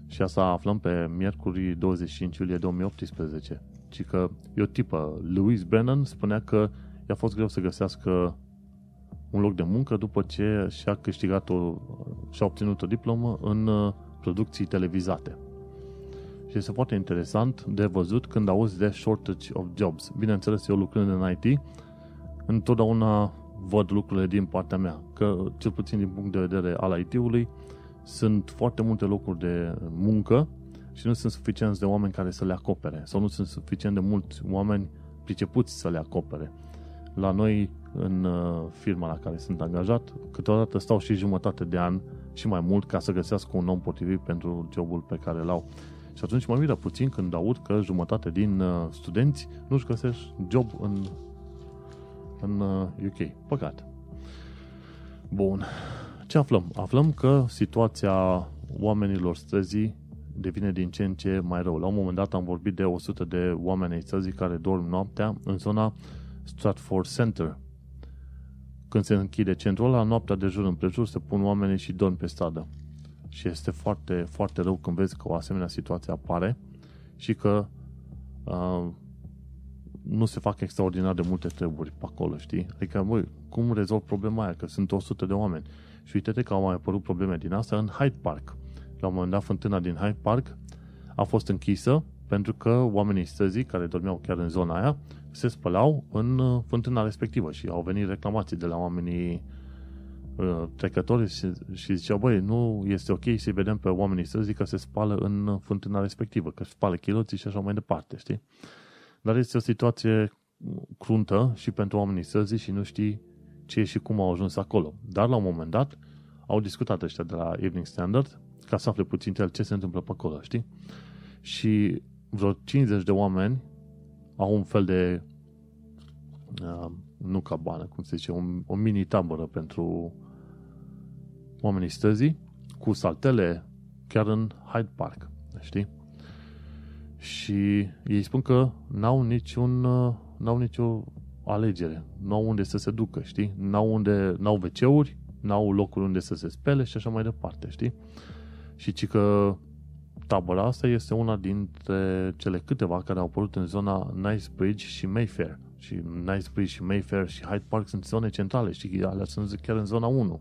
Și asta aflăm pe miercuri 25 iulie 2018. Ci că e o tipă, Louise Brennan, spunea că i-a fost greu să găsească un loc de muncă după ce și-a câștigat o, și-a obținut o diplomă în uh, producții televizate. Și este foarte interesant de văzut când auzi de shortage of jobs. Bineînțeles, eu lucrând în IT, întotdeauna văd lucrurile din partea mea, că cel puțin din punct de vedere al IT-ului, sunt foarte multe locuri de muncă și nu sunt suficienți de oameni care să le acopere sau nu sunt suficient de mulți oameni pricepuți să le acopere. La noi, în uh, firma la care sunt angajat, câteodată stau și jumătate de an și mai mult ca să găsească un om potrivit pentru jobul pe care îl au. Și atunci mă miră puțin când aud că jumătate din uh, studenți nu-și găsesc job în, în UK. Uh, Păcat. Bun. Ce aflăm? Aflăm că situația oamenilor străzii devine din ce în ce mai rău. La un moment dat am vorbit de 100 de oameni ai străzii care dorm noaptea în zona Stratford Center. Când se închide centrul ăla, noaptea de jur împrejur se pun oamenii și dorm pe stradă. Și este foarte, foarte rău când vezi că o asemenea situație apare și că uh, nu se fac extraordinar de multe treburi pe acolo, știi? Adică, băi, cum rezolv problema aia? Că sunt 100 de oameni. Și uite-te că au mai apărut probleme din asta în Hyde Park. La un moment dat, fântâna din Hyde Park a fost închisă pentru că oamenii străzii care dormeau chiar în zona aia se spălau în uh, fântâna respectivă și au venit reclamații de la oamenii uh, trecători și, și ziceau, băi, nu este ok să-i vedem pe oamenii străzii că se spală în fântâna respectivă, că spală chiloții și așa mai departe, știi? Dar este o situație cruntă și pentru oamenii străzii și nu știi ce și cum au ajuns acolo. Dar la un moment dat au discutat ăștia de la Evening Standard ca să afle puțin el ce se întâmplă pe acolo, știi? Și vreo 50 de oameni au un fel de uh, nu cabană, cum se zice, un, o mini tabără pentru oamenii străzii cu saltele chiar în Hyde Park, știi? Și ei spun că n-au niciun uh, n-au nicio alegere. N-au unde să se ducă, știi? N-au, unde, n-au WC-uri, n-au locuri unde să se spele și așa mai departe, știi? Și ci că tabăra asta este una dintre cele câteva care au apărut în zona Knightsbridge și Mayfair. Și Knightsbridge și Mayfair și Hyde Park sunt zone centrale, știi? Alea sunt chiar în zona 1.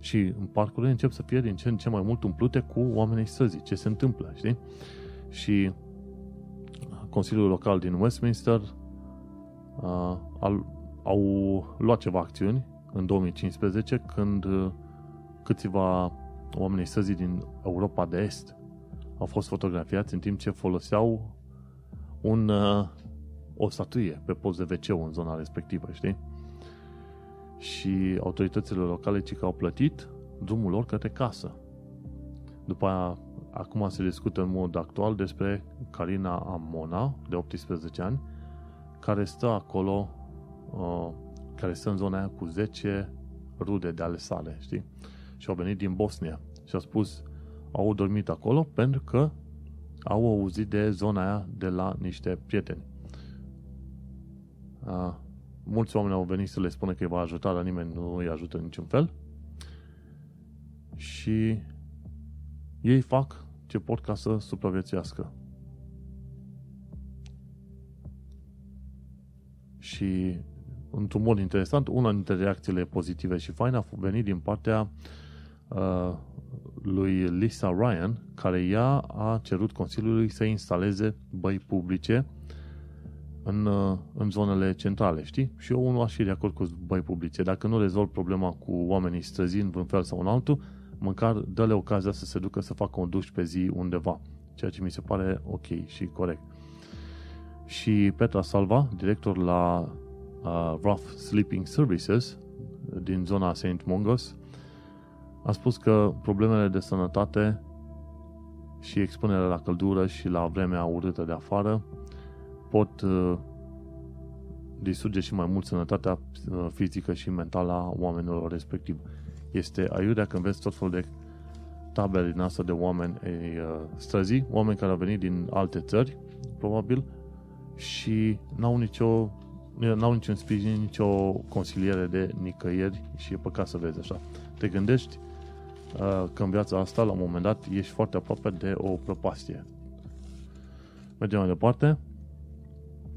Și în parcurile încep să fie din ce în ce mai mult umplute cu oamenii străzii. Ce se întâmplă, știi? Și Consiliul Local din Westminster uh, al, au luat ceva acțiuni în 2015 când uh, câțiva oameni săzii din Europa de Est au fost fotografiați în timp ce foloseau un, uh, o statuie pe post de wc în zona respectivă, știi? Și autoritățile locale ci că au plătit drumul lor către casă. După aia, acum se discută în mod actual despre Carina Amona, de 18 ani, care stă acolo, uh, care stă în zona aia cu 10 rude de ale sale, știi? Și au venit din Bosnia și au spus, au dormit acolo pentru că au auzit de zona aia de la niște prieteni. Uh, mulți oameni au venit să le spună că îi va ajuta, dar nimeni nu îi ajută în niciun fel. Și ei fac ce pot ca să supraviețuiască. Și, într-un mod interesant, una dintre reacțiile pozitive și faine a venit din partea uh, lui Lisa Ryan, care ea a cerut Consiliului să instaleze băi publice în, uh, în zonele centrale, știi? Și eu nu aș fi de acord cu băi publice. Dacă nu rezolv problema cu oamenii străzi în vreun fel sau în altul, măcar dă-le ocazia să se ducă să facă un duș pe zi undeva. Ceea ce mi se pare ok și corect și Petra Salva, director la uh, Rough Sleeping Services din zona St. Mongos, a spus că problemele de sănătate și expunerea la căldură și la vremea urâtă de afară pot uh, distruge și mai mult sănătatea uh, fizică și mentală a oamenilor respectiv. Este aiurea când vezi tot felul de tabere din asta de oameni ei, uh, străzi, oameni care au venit din alte țări, probabil, și n-au nicio n-au niciun sprijin, nicio consiliere de nicăieri și e păcat să vezi așa. Te gândești uh, că în viața asta, la un moment dat, ești foarte aproape de o prăpastie. Mergem mai departe.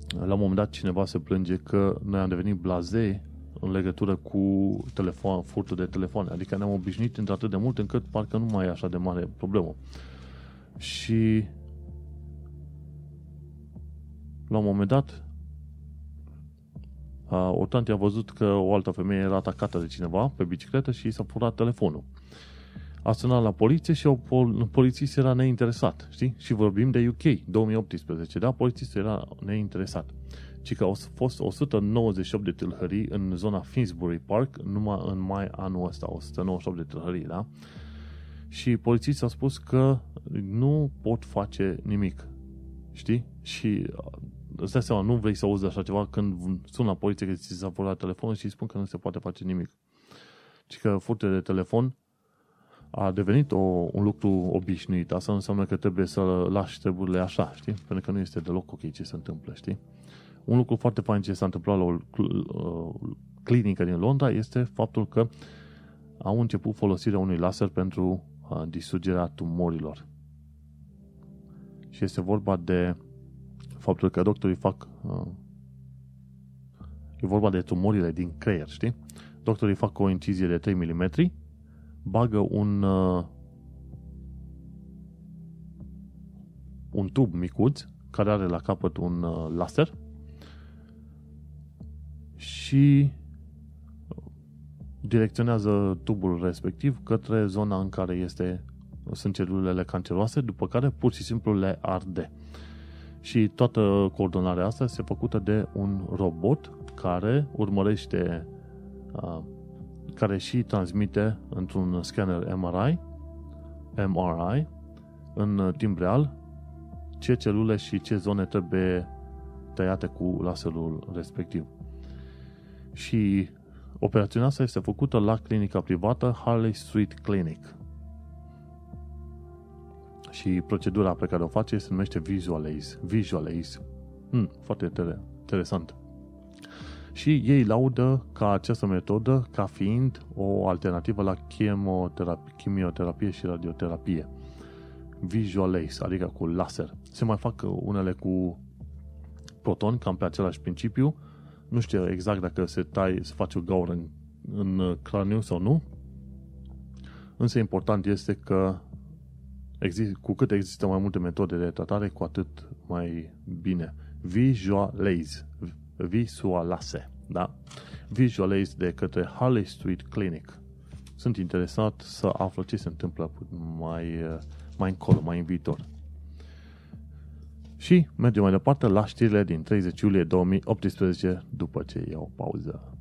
La un moment dat cineva se plânge că noi am devenit blazei în legătură cu telefon, furtul de telefoane. Adică ne-am obișnuit într atât de mult încât parcă nu mai e așa de mare problemă. Și la un moment dat o tante a văzut că o altă femeie era atacată de cineva pe bicicletă și i s-a furat telefonul. A sunat la poliție și o pol- polițist era neinteresat, știi? Și vorbim de UK, 2018, da? Polițistul era neinteresat. Ci că au fost 198 de tâlhării în zona Finsbury Park numai în mai anul ăsta, 198 de tâlhării, da? Și polițistul a spus că nu pot face nimic, știi? Și îți dai seama, nu vrei să auzi așa ceva când sună la poliție că ți s-a furat telefonul și îi spun că nu se poate face nimic. Și că furte de telefon a devenit o, un lucru obișnuit. Asta înseamnă că trebuie să lași treburile așa, știi? Pentru că nu este deloc ok ce se întâmplă, știi? Un lucru foarte fain ce s-a întâmplat la o uh, clinică din Londra este faptul că au început folosirea unui laser pentru uh, distrugerea tumorilor. Și este vorba de faptul că doctorii fac uh, e vorba de tumorile din creier, știi? Doctorii fac o incizie de 3 mm, bagă un uh, un tub micuț care are la capăt un uh, laser și direcționează tubul respectiv către zona în care este, sunt celulele canceroase, după care pur și simplu le arde. Și toată coordonarea asta este făcută de un robot care urmărește, care și transmite într-un scanner MRI, MRI, în timp real, ce celule și ce zone trebuie tăiate cu laserul respectiv. Și operațiunea asta este făcută la clinica privată Harley Street Clinic și procedura pe care o face se numește Visualize. Visualize. Hmm, foarte interesant. Și ei laudă ca această metodă ca fiind o alternativă la chemioterapie, chimioterapie și radioterapie. Visualize, adică cu laser. Se mai fac unele cu proton, cam pe același principiu. Nu știu exact dacă se tai, se face o gaură în, în craniu sau nu. Însă important este că Exist, cu cât există mai multe metode de tratare, cu atât mai bine. Visualize. Visualase. Da? Visualize de către Harley Street Clinic. Sunt interesat să aflu ce se întâmplă mai, mai încolo, mai în viitor. Și mergem mai departe la știrile din 30 iulie 2018 după ce iau pauză.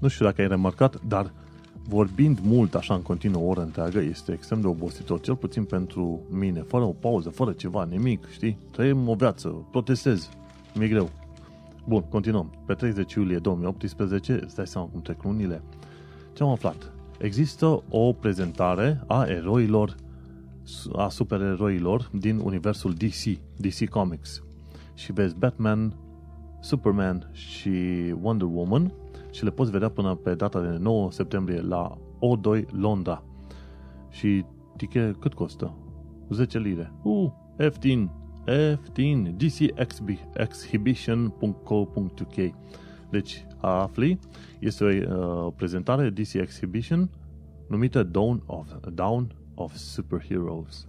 Nu știu dacă ai remarcat, dar vorbind mult așa în continuu o oră întreagă este extrem de obositor, cel puțin pentru mine, fără o pauză, fără ceva, nimic, știi? Trăim o viață, protestez, mi-e greu. Bun, continuăm. Pe 30 iulie 2018, îți dai seama cum trec lunile, ce am aflat? Există o prezentare a eroilor, a supereroilor din universul DC, DC Comics. Și vezi Batman, Superman și Wonder Woman și le poți vedea până pe data de 9 septembrie la O2 Londra. Și tichet cât costă? 10 lire. Uh, F-tin, F-tin, dcexhibition.co.uk Deci, afli, este o uh, prezentare DC Exhibition numită Dawn of, Dawn of Superheroes.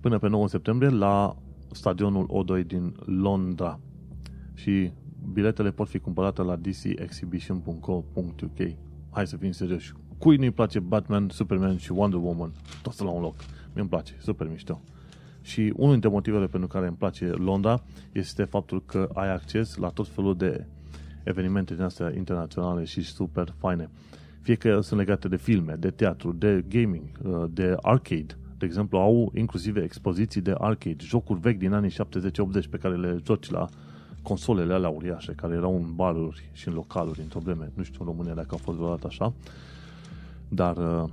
Până pe 9 septembrie la stadionul O2 din Londra. Și biletele pot fi cumpărate la dcexhibition.co.uk. Hai să fim serioși. Cui nu-i place Batman, Superman și Wonder Woman? Toți la un loc. mi îmi place, super mișto. Și unul dintre motivele pentru care îmi place Londra este faptul că ai acces la tot felul de evenimente din astea internaționale și super faine. Fie că sunt legate de filme, de teatru, de gaming, uh, de arcade. De exemplu, au inclusiv expoziții de arcade, jocuri vechi din anii 70-80 pe care le joci la consolele alea uriașe, care erau în baruri și în localuri într-o vreme. Nu știu în România dacă a fost vreodată așa. Dar uh,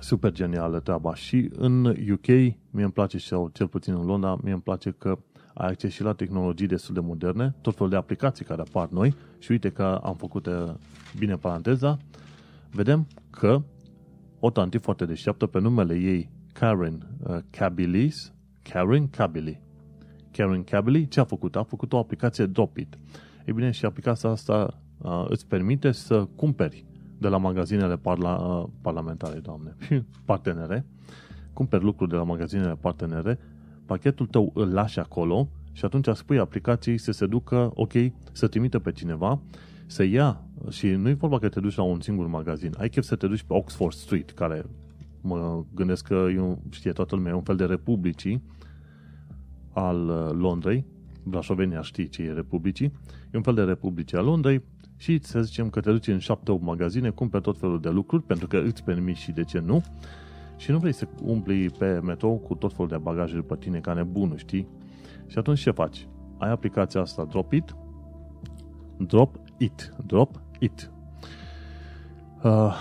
super genială treaba. Și în UK, mie îmi place, sau cel puțin în Londra, mie îmi place că ai acces și la tehnologii destul de moderne, tot felul de aplicații care apar noi și uite că am făcut bine paranteza, vedem că o tanti foarte deșteaptă pe numele ei Karen uh, Kabilis, Karen Kabili. Karen Kabili ce a făcut? A făcut o aplicație Dropit. Ei bine, și aplicația asta uh, îți permite să cumperi de la magazinele parla, uh, parlamentare, doamne, partenere, cumperi lucruri de la magazinele partenere, pachetul tău îl lași acolo și atunci spui aplicației să se ducă, ok, să trimită pe cineva, să ia, și nu e vorba că te duci la un singur magazin, ai chef să te duci pe Oxford Street, care mă gândesc că e un, știe toată lumea, e un fel de republicii al uh, Londrei, Brașovenia știi ce e republicii, e un fel de republicii al Londrei și să zicem că te duci în 7-8 magazine, cumperi tot felul de lucruri, pentru că îți permiți și de ce nu, și nu vrei să umpli pe metrou cu tot felul de bagaje după tine ca nebunul, știi? Și atunci ce faci? Ai aplicația asta Drop It, Drop It, Drop It. Uh,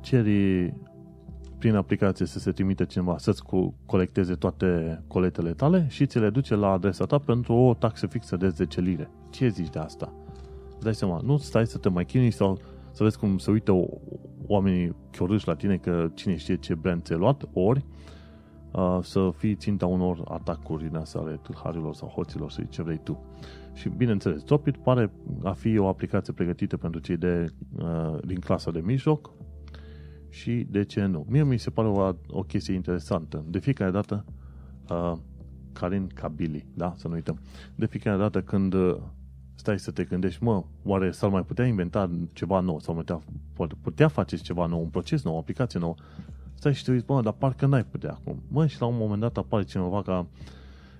ceri prin aplicație să se trimite cineva să-ți colecteze toate coletele tale și ți le duce la adresa ta pentru o taxă fixă de 10 lire. Ce zici de asta? Îți dai seama, nu stai să te mai chinui sau să vezi cum se uită oamenii chiorâși la tine că cine știe ce brand ți-ai luat, ori uh, să fii ținta unor atacuri din astea ale tâlharilor sau hoților, să ce vrei tu. Și bineînțeles, Topit pare a fi o aplicație pregătită pentru cei de, uh, din clasa de mijloc și de ce nu. Mie mi se pare o, o chestie interesantă. De fiecare dată, uh, Karin Kabili, da? Să nu uităm. De fiecare dată când uh, stai să te gândești, mă, oare s-ar mai putea inventa ceva nou, sau putea, putea face ceva nou, un proces nou, o aplicație nouă, stai și te uiți, mă, dar parcă n-ai putea acum. Mă, și la un moment dat apare cineva ca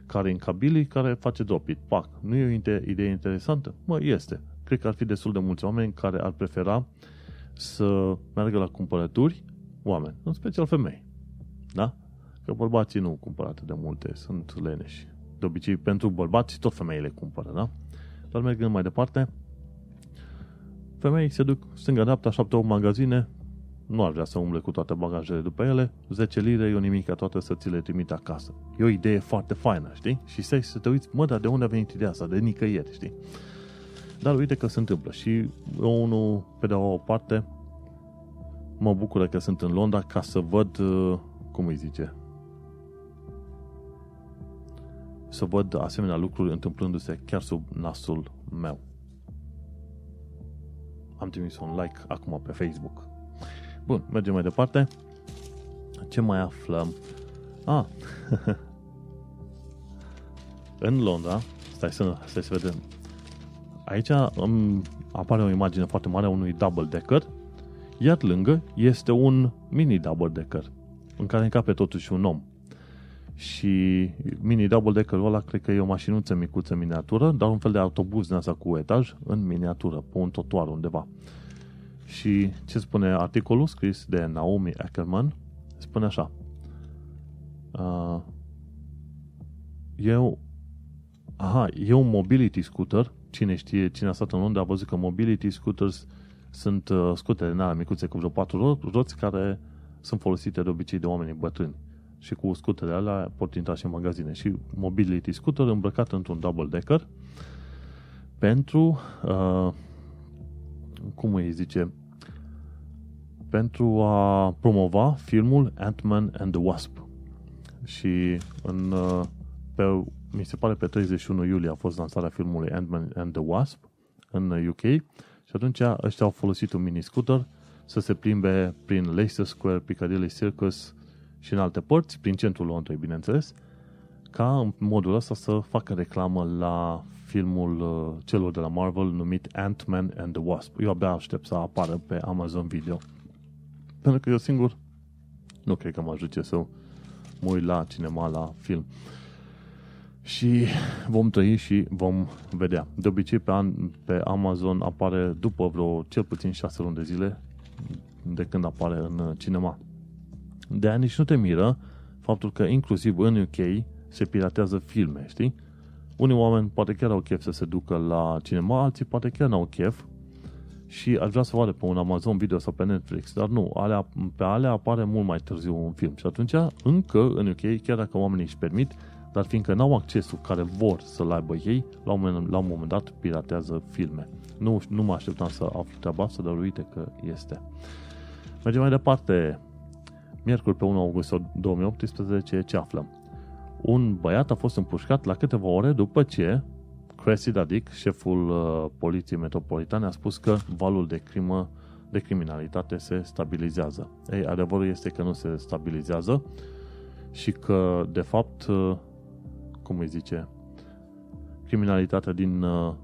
care în Kabili, care face drop-it. Pac. Nu e o idee interesantă? Mă, este. Cred că ar fi destul de mulți oameni care ar prefera să meargă la cumpărături, oameni, în special femei. Da? Că bărbații nu cumpără atât de multe, sunt leneși. De obicei, pentru bărbați, tot femeile cumpără, da? Dar mergând mai departe, femei se duc stânga-dreapta, așteaptă o magazine, nu ar vrea să umble cu toate bagajele după ele, 10 lire e o nimica toată să ți le trimite acasă. E o idee foarte faină, știi? Și stai să te uiți, mă, dar de unde a venit ideea asta? De nicăieri, știi? Dar uite că se întâmplă și eu unul, pe de o parte, mă bucură că sunt în Londra ca să văd, uh, cum îi zice, să văd asemenea lucruri întâmplându-se chiar sub nasul meu. Am trimis un like acum pe Facebook. Bun, mergem mai departe. Ce mai aflăm? Ah, în Londra, stai să, stai să vedem. Aici um, apare o imagine foarte mare a unui double decker, iar lângă este un mini double decker, în care încape totuși un om. Și mini double decker-ul ăla cred că e o mașinuță micuță miniatură, dar un fel de autobuz din asta cu etaj în miniatură, pe un totuar undeva. Și ce spune articolul scris de Naomi Ackerman? Spune așa. Uh, eu aha, e un mobility scooter. Cine știe, cine a stat în Londra a văzut că mobility scooters sunt uh, scutere din micuțe cu vreo patru roți care sunt folosite de obicei de oamenii bătrâni și cu scuterele alea pot intra și în magazine. Și mobility scooter îmbrăcat într-un double decker pentru, uh, cum îi zice, pentru a promova filmul Ant-Man and the Wasp. Și în, uh, pe, mi se pare pe 31 iulie a fost lansarea filmului Ant-Man and the Wasp în UK și atunci ăștia au folosit un mini scooter să se plimbe prin Leicester Square, Piccadilly Circus, și în alte părți, prin centrul Londrei, bineînțeles, ca în modul ăsta să facă reclamă la filmul uh, celor de la Marvel numit Ant-Man and the Wasp. Eu abia aștept să apară pe Amazon Video. Pentru că eu singur nu cred că mă ajunge să mă uit la cinema, la film. Și vom trăi și vom vedea. De obicei pe, an, pe Amazon apare după vreo cel puțin 6 luni de zile de când apare în cinema. De aia nici nu te miră faptul că inclusiv în UK se piratează filme, știi? Unii oameni poate chiar au chef să se ducă la cinema, alții poate chiar n-au chef și aș vrea să vadă pe un Amazon Video sau pe Netflix, dar nu, alea, pe alea apare mult mai târziu un film și atunci încă în UK, chiar dacă oamenii își permit, dar fiindcă n-au accesul care vor să-l aibă ei, la un moment, la un moment dat piratează filme. Nu, nu mă așteptam să aflu treaba asta, dar uite că este. Mergem mai departe. Miercuri pe 1 august 2018, ce aflăm? Un băiat a fost împușcat la câteva ore după ce Cressy Dadic, șeful uh, Poliției Metropolitane, a spus că valul de crimă de criminalitate se stabilizează. Ei, adevărul este că nu se stabilizează și că, de fapt, uh, cum îi zice, criminalitatea din, uh,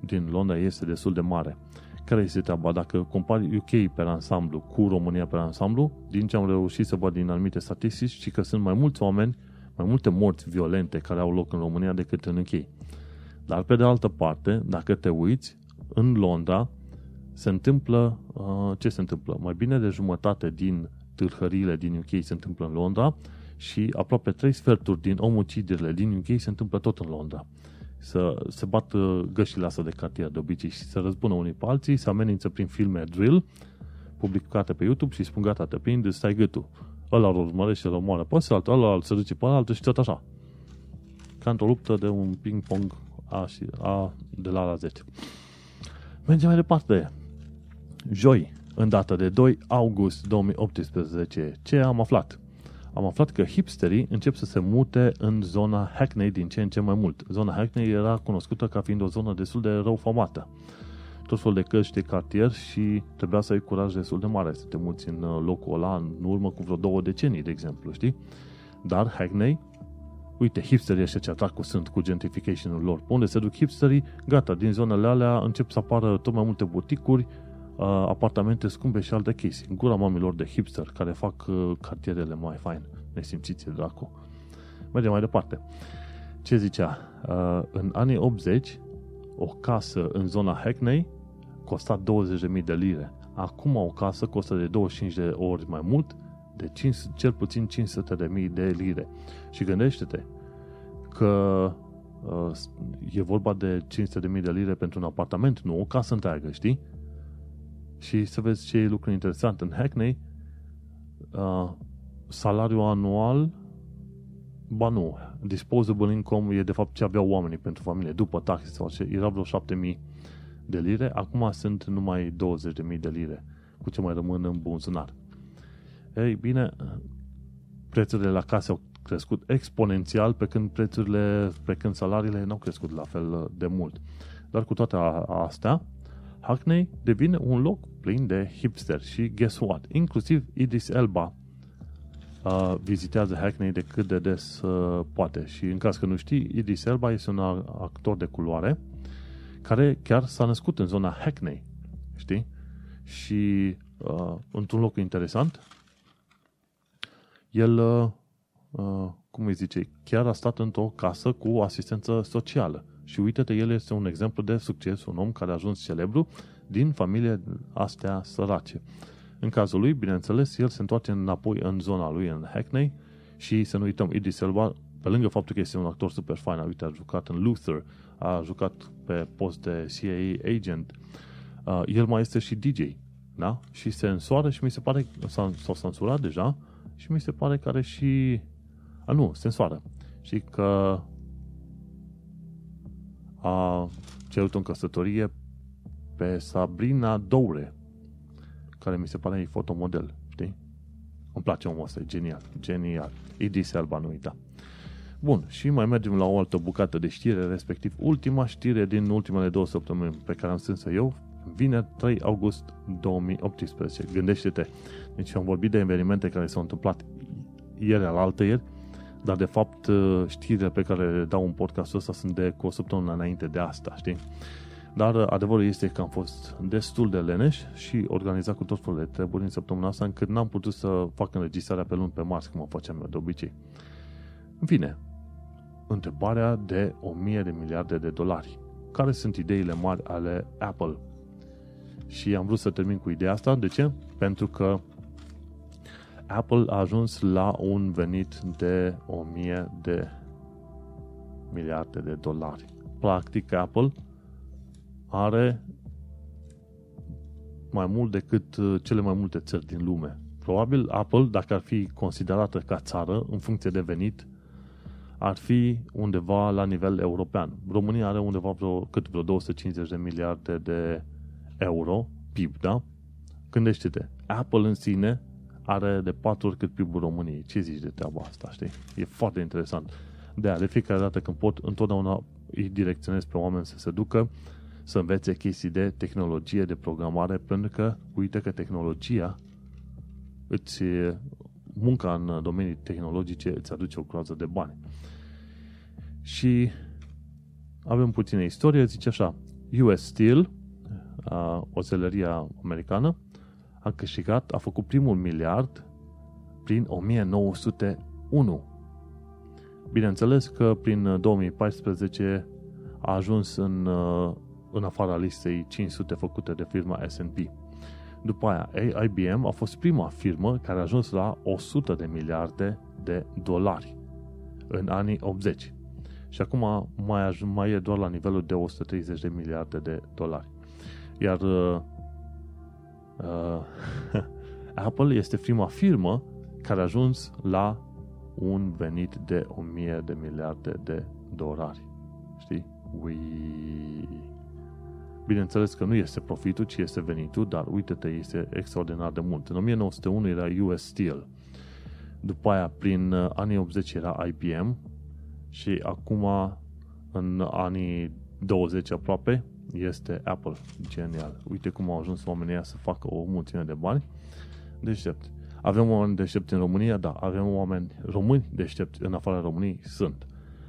din Londra este destul de mare. Care este treaba? Dacă compari UK pe ansamblu cu România pe ansamblu, din ce am reușit să văd din anumite statistici, și că sunt mai mulți oameni, mai multe morți violente care au loc în România decât în UK. Dar pe de altă parte, dacă te uiți, în Londra se întâmplă, uh, ce se întâmplă? Mai bine de jumătate din târhările din UK se întâmplă în Londra și aproape trei sferturi din omucidirile din UK se întâmplă tot în Londra. Să se bat uh, gășile astea de cartier de obicei și să răzbună unii pe alții, să amenință prin filme drill publicate pe YouTube și spun gata, te prind, stai gâtul. Ăla îl urmărește, îl omoară pe ăsta, ăla îl se duce pe altul și tot așa. Ca într-o luptă de un ping-pong A, și A de la A la Z. Mergem mai departe. Joi, în data de 2 august 2018, ce am aflat? Am aflat că hipsterii încep să se mute în zona Hackney din ce în ce mai mult. Zona Hackney era cunoscută ca fiind o zonă destul de rău famată. Tot fel de căști de cartier și trebuia să ai curaj destul de mare să te muți în uh, locul ăla în urmă cu vreo două decenii, de exemplu, știi? Dar Hackney, uite, hipsterii ăștia ce atacu sunt cu gentrification-ul lor. Unde se duc hipsterii, gata, din zonele alea încep să apară tot mai multe buticuri, uh, apartamente scumpe și alte chestii. În gura mamilor de hipster care fac uh, cartierele mai fain. Nesimțiți dracu. Mergem mai departe. Ce zicea? Uh, în anii 80, o casă în zona Hackney costa 20.000 de lire. Acum o casă costă de 25 de ori mai mult, de 5, cel puțin 500.000 de lire. Și gândește-te că uh, e vorba de 500.000 de lire pentru un apartament, nu o casă întreagă, știi? Și să vezi ce e lucru interesant. În Hackney, uh, salariul anual, ba nu, disposable income e de fapt ce aveau oamenii pentru familie, după taxe sau ce, era vreo 7000 de lire, acum sunt numai 20.000 de lire, cu ce mai rămân în buzunar. Ei bine, prețurile la case au crescut exponențial, pe când prețurile, pe când salariile nu au crescut la fel de mult. Dar cu toate astea, Hackney devine un loc plin de hipster și guess what? Inclusiv Idris Elba uh, vizitează Hackney de cât de des uh, poate. Și în caz că nu știi, Idris Elba este un actor de culoare care chiar s-a născut în zona Hackney, știi? Și uh, într-un loc interesant, el, uh, uh, cum îi zice, chiar a stat într-o casă cu asistență socială. Și uite-te, el este un exemplu de succes, un om care a ajuns celebru din familie astea sărace. În cazul lui, bineînțeles, el se întoarce înapoi în zona lui, în Hackney, și să nu uităm, Idris Elba, pe lângă faptul că este un actor super fain, uite, a jucat în Luther, a jucat pe post de CIA agent, uh, el mai este și DJ, da? Și se însoară și mi se pare, s-a, s-a censurat deja, și mi se pare că are și... A, nu, se însoară. Și că a cerut în căsătorie pe Sabrina Doure, care mi se pare e fotomodel, știi? Îmi place omul ăsta, e genial, genial. Idris Elba, nu uita. Bun, și mai mergem la o altă bucată de știre, respectiv ultima știre din ultimele două săptămâni pe care am strâns eu, vineri 3 august 2018. Gândește-te, deci am vorbit de evenimente care s-au întâmplat ieri al altă ieri, dar de fapt știrile pe care le dau în podcastul ăsta sunt de cu o săptămână înainte de asta, știi? Dar adevărul este că am fost destul de leneș și organizat cu tot felul de treburi în săptămâna asta, încât n-am putut să fac înregistrarea pe luni pe Mars, cum o făceam eu de obicei. În fine, întrebarea de 1000 de miliarde de dolari. Care sunt ideile mari ale Apple? Și am vrut să termin cu ideea asta. De ce? Pentru că Apple a ajuns la un venit de 1000 de miliarde de dolari. Practic, Apple are mai mult decât uh, cele mai multe țări din lume. Probabil Apple, dacă ar fi considerată ca țară, în funcție de venit, ar fi undeva la nivel european. România are undeva vreo, cât vreo 250 de miliarde de euro PIB, da? Gândește-te, Apple în sine are de patru ori cât PIB-ul României. Ce zici de treaba asta, știi? E foarte interesant. De aia, de fiecare dată când pot, întotdeauna îi direcționez pe oameni să se ducă să învețe chestii de tehnologie, de programare, pentru că uite că tehnologia îți, munca în domenii tehnologice îți aduce o croază de bani. Și avem puțină istorie, zice așa, US Steel, oțelăria americană, a câștigat, a făcut primul miliard prin 1901. Bineînțeles că prin 2014 a ajuns în, în afara listei 500 făcute de firma S&P. După aia, IBM a fost prima firmă care a ajuns la 100 de miliarde de dolari în anii 80. Și acum mai, mai e doar la nivelul de 130 de miliarde de dolari. Iar uh, uh, Apple este prima firmă care a ajuns la un venit de 1000 de miliarde de dolari. Știi? Ui. Bineînțeles că nu este profitul, ci este venitul, dar uite-te, este extraordinar de mult. În 1901 era US Steel. După aia, prin uh, anii 80 era IBM și acum, în anii 20 aproape, este Apple. Genial. Uite cum au ajuns oamenii să facă o mulțime de bani deștepți. Avem oameni deștepți în România? Da. Avem oameni români deștepți în afara României? Sunt.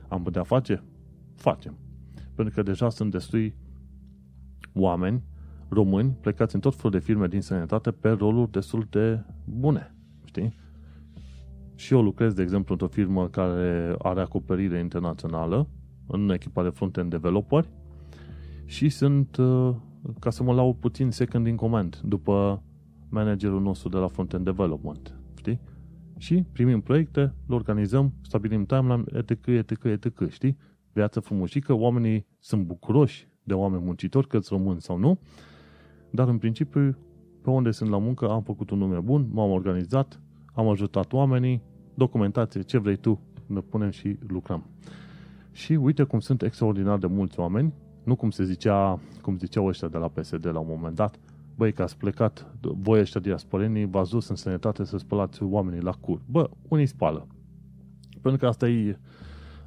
Am putea face? Facem. Pentru că deja sunt destui oameni români plecați în tot felul de firme din sănătate pe roluri destul de bune. Știi? Și eu lucrez, de exemplu, într-o firmă care are acoperire internațională în echipa de front-end developeri și sunt, uh, ca să mă laud puțin, second in command după managerul nostru de la front-end development. Știi? Și primim proiecte, le organizăm, stabilim timeline, etc., etc., etc., știi? Viață frumușică, oamenii sunt bucuroși de oameni muncitori, că îți rămân sau nu, dar în principiu, pe unde sunt la muncă, am făcut un nume bun, m-am organizat, am ajutat oamenii, documentație, ce vrei tu, ne punem și lucrăm. Și uite cum sunt extraordinar de mulți oameni, nu cum se zicea, cum ziceau ăștia de la PSD la un moment dat, băi, că ați plecat, voi ăștia diasporenii, v-ați dus în sănătate să spălați oamenii la cur. Bă, unii spală. Pentru că asta e,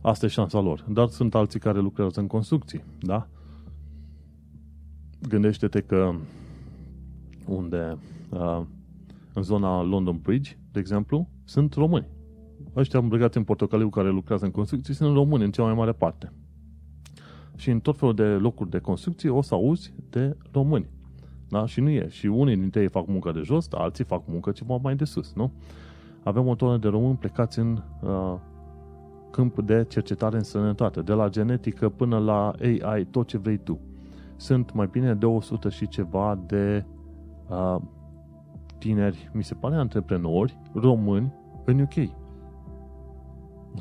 asta e șansa lor. Dar sunt alții care lucrează în construcții, da? Gândește-te că unde, uh, în zona London Bridge, de exemplu, sunt români. Ăștia îmbrăgați în portocaliu care lucrează în construcții sunt români în cea mai mare parte. Și în tot felul de locuri de construcții o să auzi de români. Da? Și nu e. Și unii dintre ei fac muncă de jos, dar alții fac muncă ceva mai de sus, nu? Avem o tonă de români plecați în uh, câmp de cercetare în sănătate, de la genetică până la AI, tot ce vrei tu. Sunt mai bine de 100 și ceva de uh, tineri, mi se pare, antreprenori români în UK.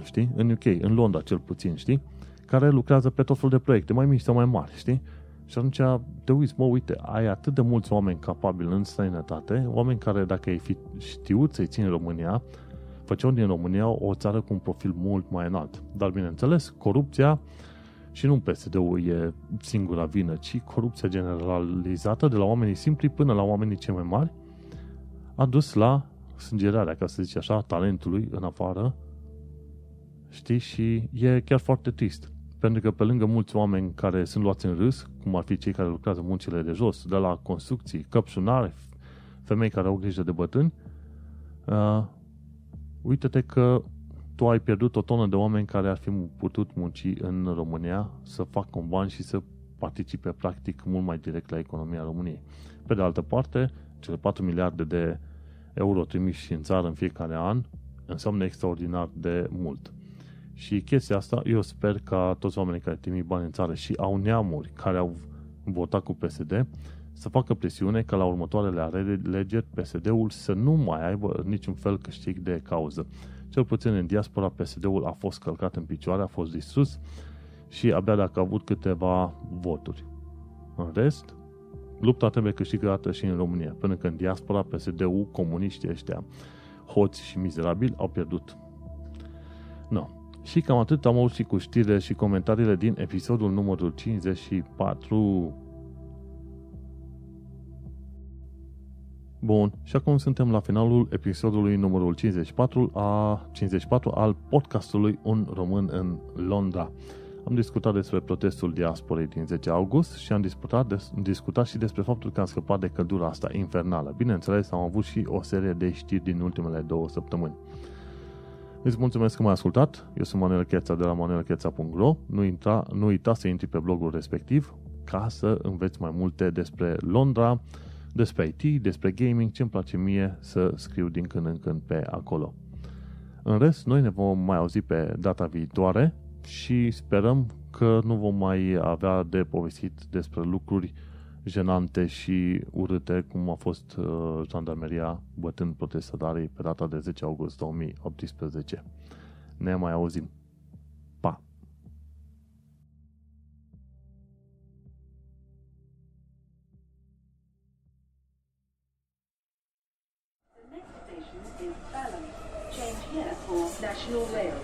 Știi? În UK, în Londra cel puțin, știi? Care lucrează pe tot felul de proiecte, mai mici sau mai mari, știi? Și atunci te uiți, mă, uite, ai atât de mulți oameni capabili în străinătate, oameni care, dacă ai fi știut să-i țin în România, făceau din România o țară cu un profil mult mai înalt. Dar, bineînțeles, corupția, și nu PSD-ul e singura vină, ci corupția generalizată de la oamenii simpli până la oamenii cei mai mari, a dus la sângerarea, ca să zic așa, talentului în afară, știi, și e chiar foarte trist. Pentru că pe lângă mulți oameni care sunt luați în râs, cum ar fi cei care lucrează muncile de jos, de la construcții, căpșunare, femei care au grijă de bătrâni, uh, uite-te că tu ai pierdut o tonă de oameni care ar fi putut munci în România să facă un bani și să participe practic mult mai direct la economia României. Pe de altă parte, cele 4 miliarde de euro trimiși în țară în fiecare an înseamnă extraordinar de mult. Și chestia asta, eu sper ca toți oamenii care trimit bani în țară și au neamuri care au votat cu PSD să facă presiune ca la următoarele alegeri PSD-ul să nu mai aibă niciun fel câștig de cauză. Cel puțin în diaspora PSD-ul a fost călcat în picioare, a fost distrus și abia dacă a avut câteva voturi. În rest, lupta trebuie câștigată și în România, până când diaspora, PSD-ul, comuniștii ăștia, hoți și mizerabili, au pierdut. No. Și cam atât am auzit cu știrile și comentariile din episodul numărul 54. Bun, și acum suntem la finalul episodului numărul 54, a, 54 al podcastului Un Român în Londra. Am discutat despre protestul diasporei din 10 august și am discutat, des, discutat și despre faptul că am scăpat de căldura asta infernală. Bineînțeles, am avut și o serie de știri din ultimele două săptămâni. Îți mulțumesc că m-ai ascultat. Eu sunt Manuel Cheța de la manuelcheța.ro. Nu, intra, nu uita să intri pe blogul respectiv ca să înveți mai multe despre Londra, despre IT, despre gaming, ce îmi place mie să scriu din când în când pe acolo. În rest, noi ne vom mai auzi pe data viitoare și sperăm că nu vom mai avea de povestit despre lucruri jenante și urâte, cum a fost uh, jandarmeria bătând protestatarii pe data de 10 august 2018. Ne mai auzim. Pa! The next station is Balham. Change here for National Rail.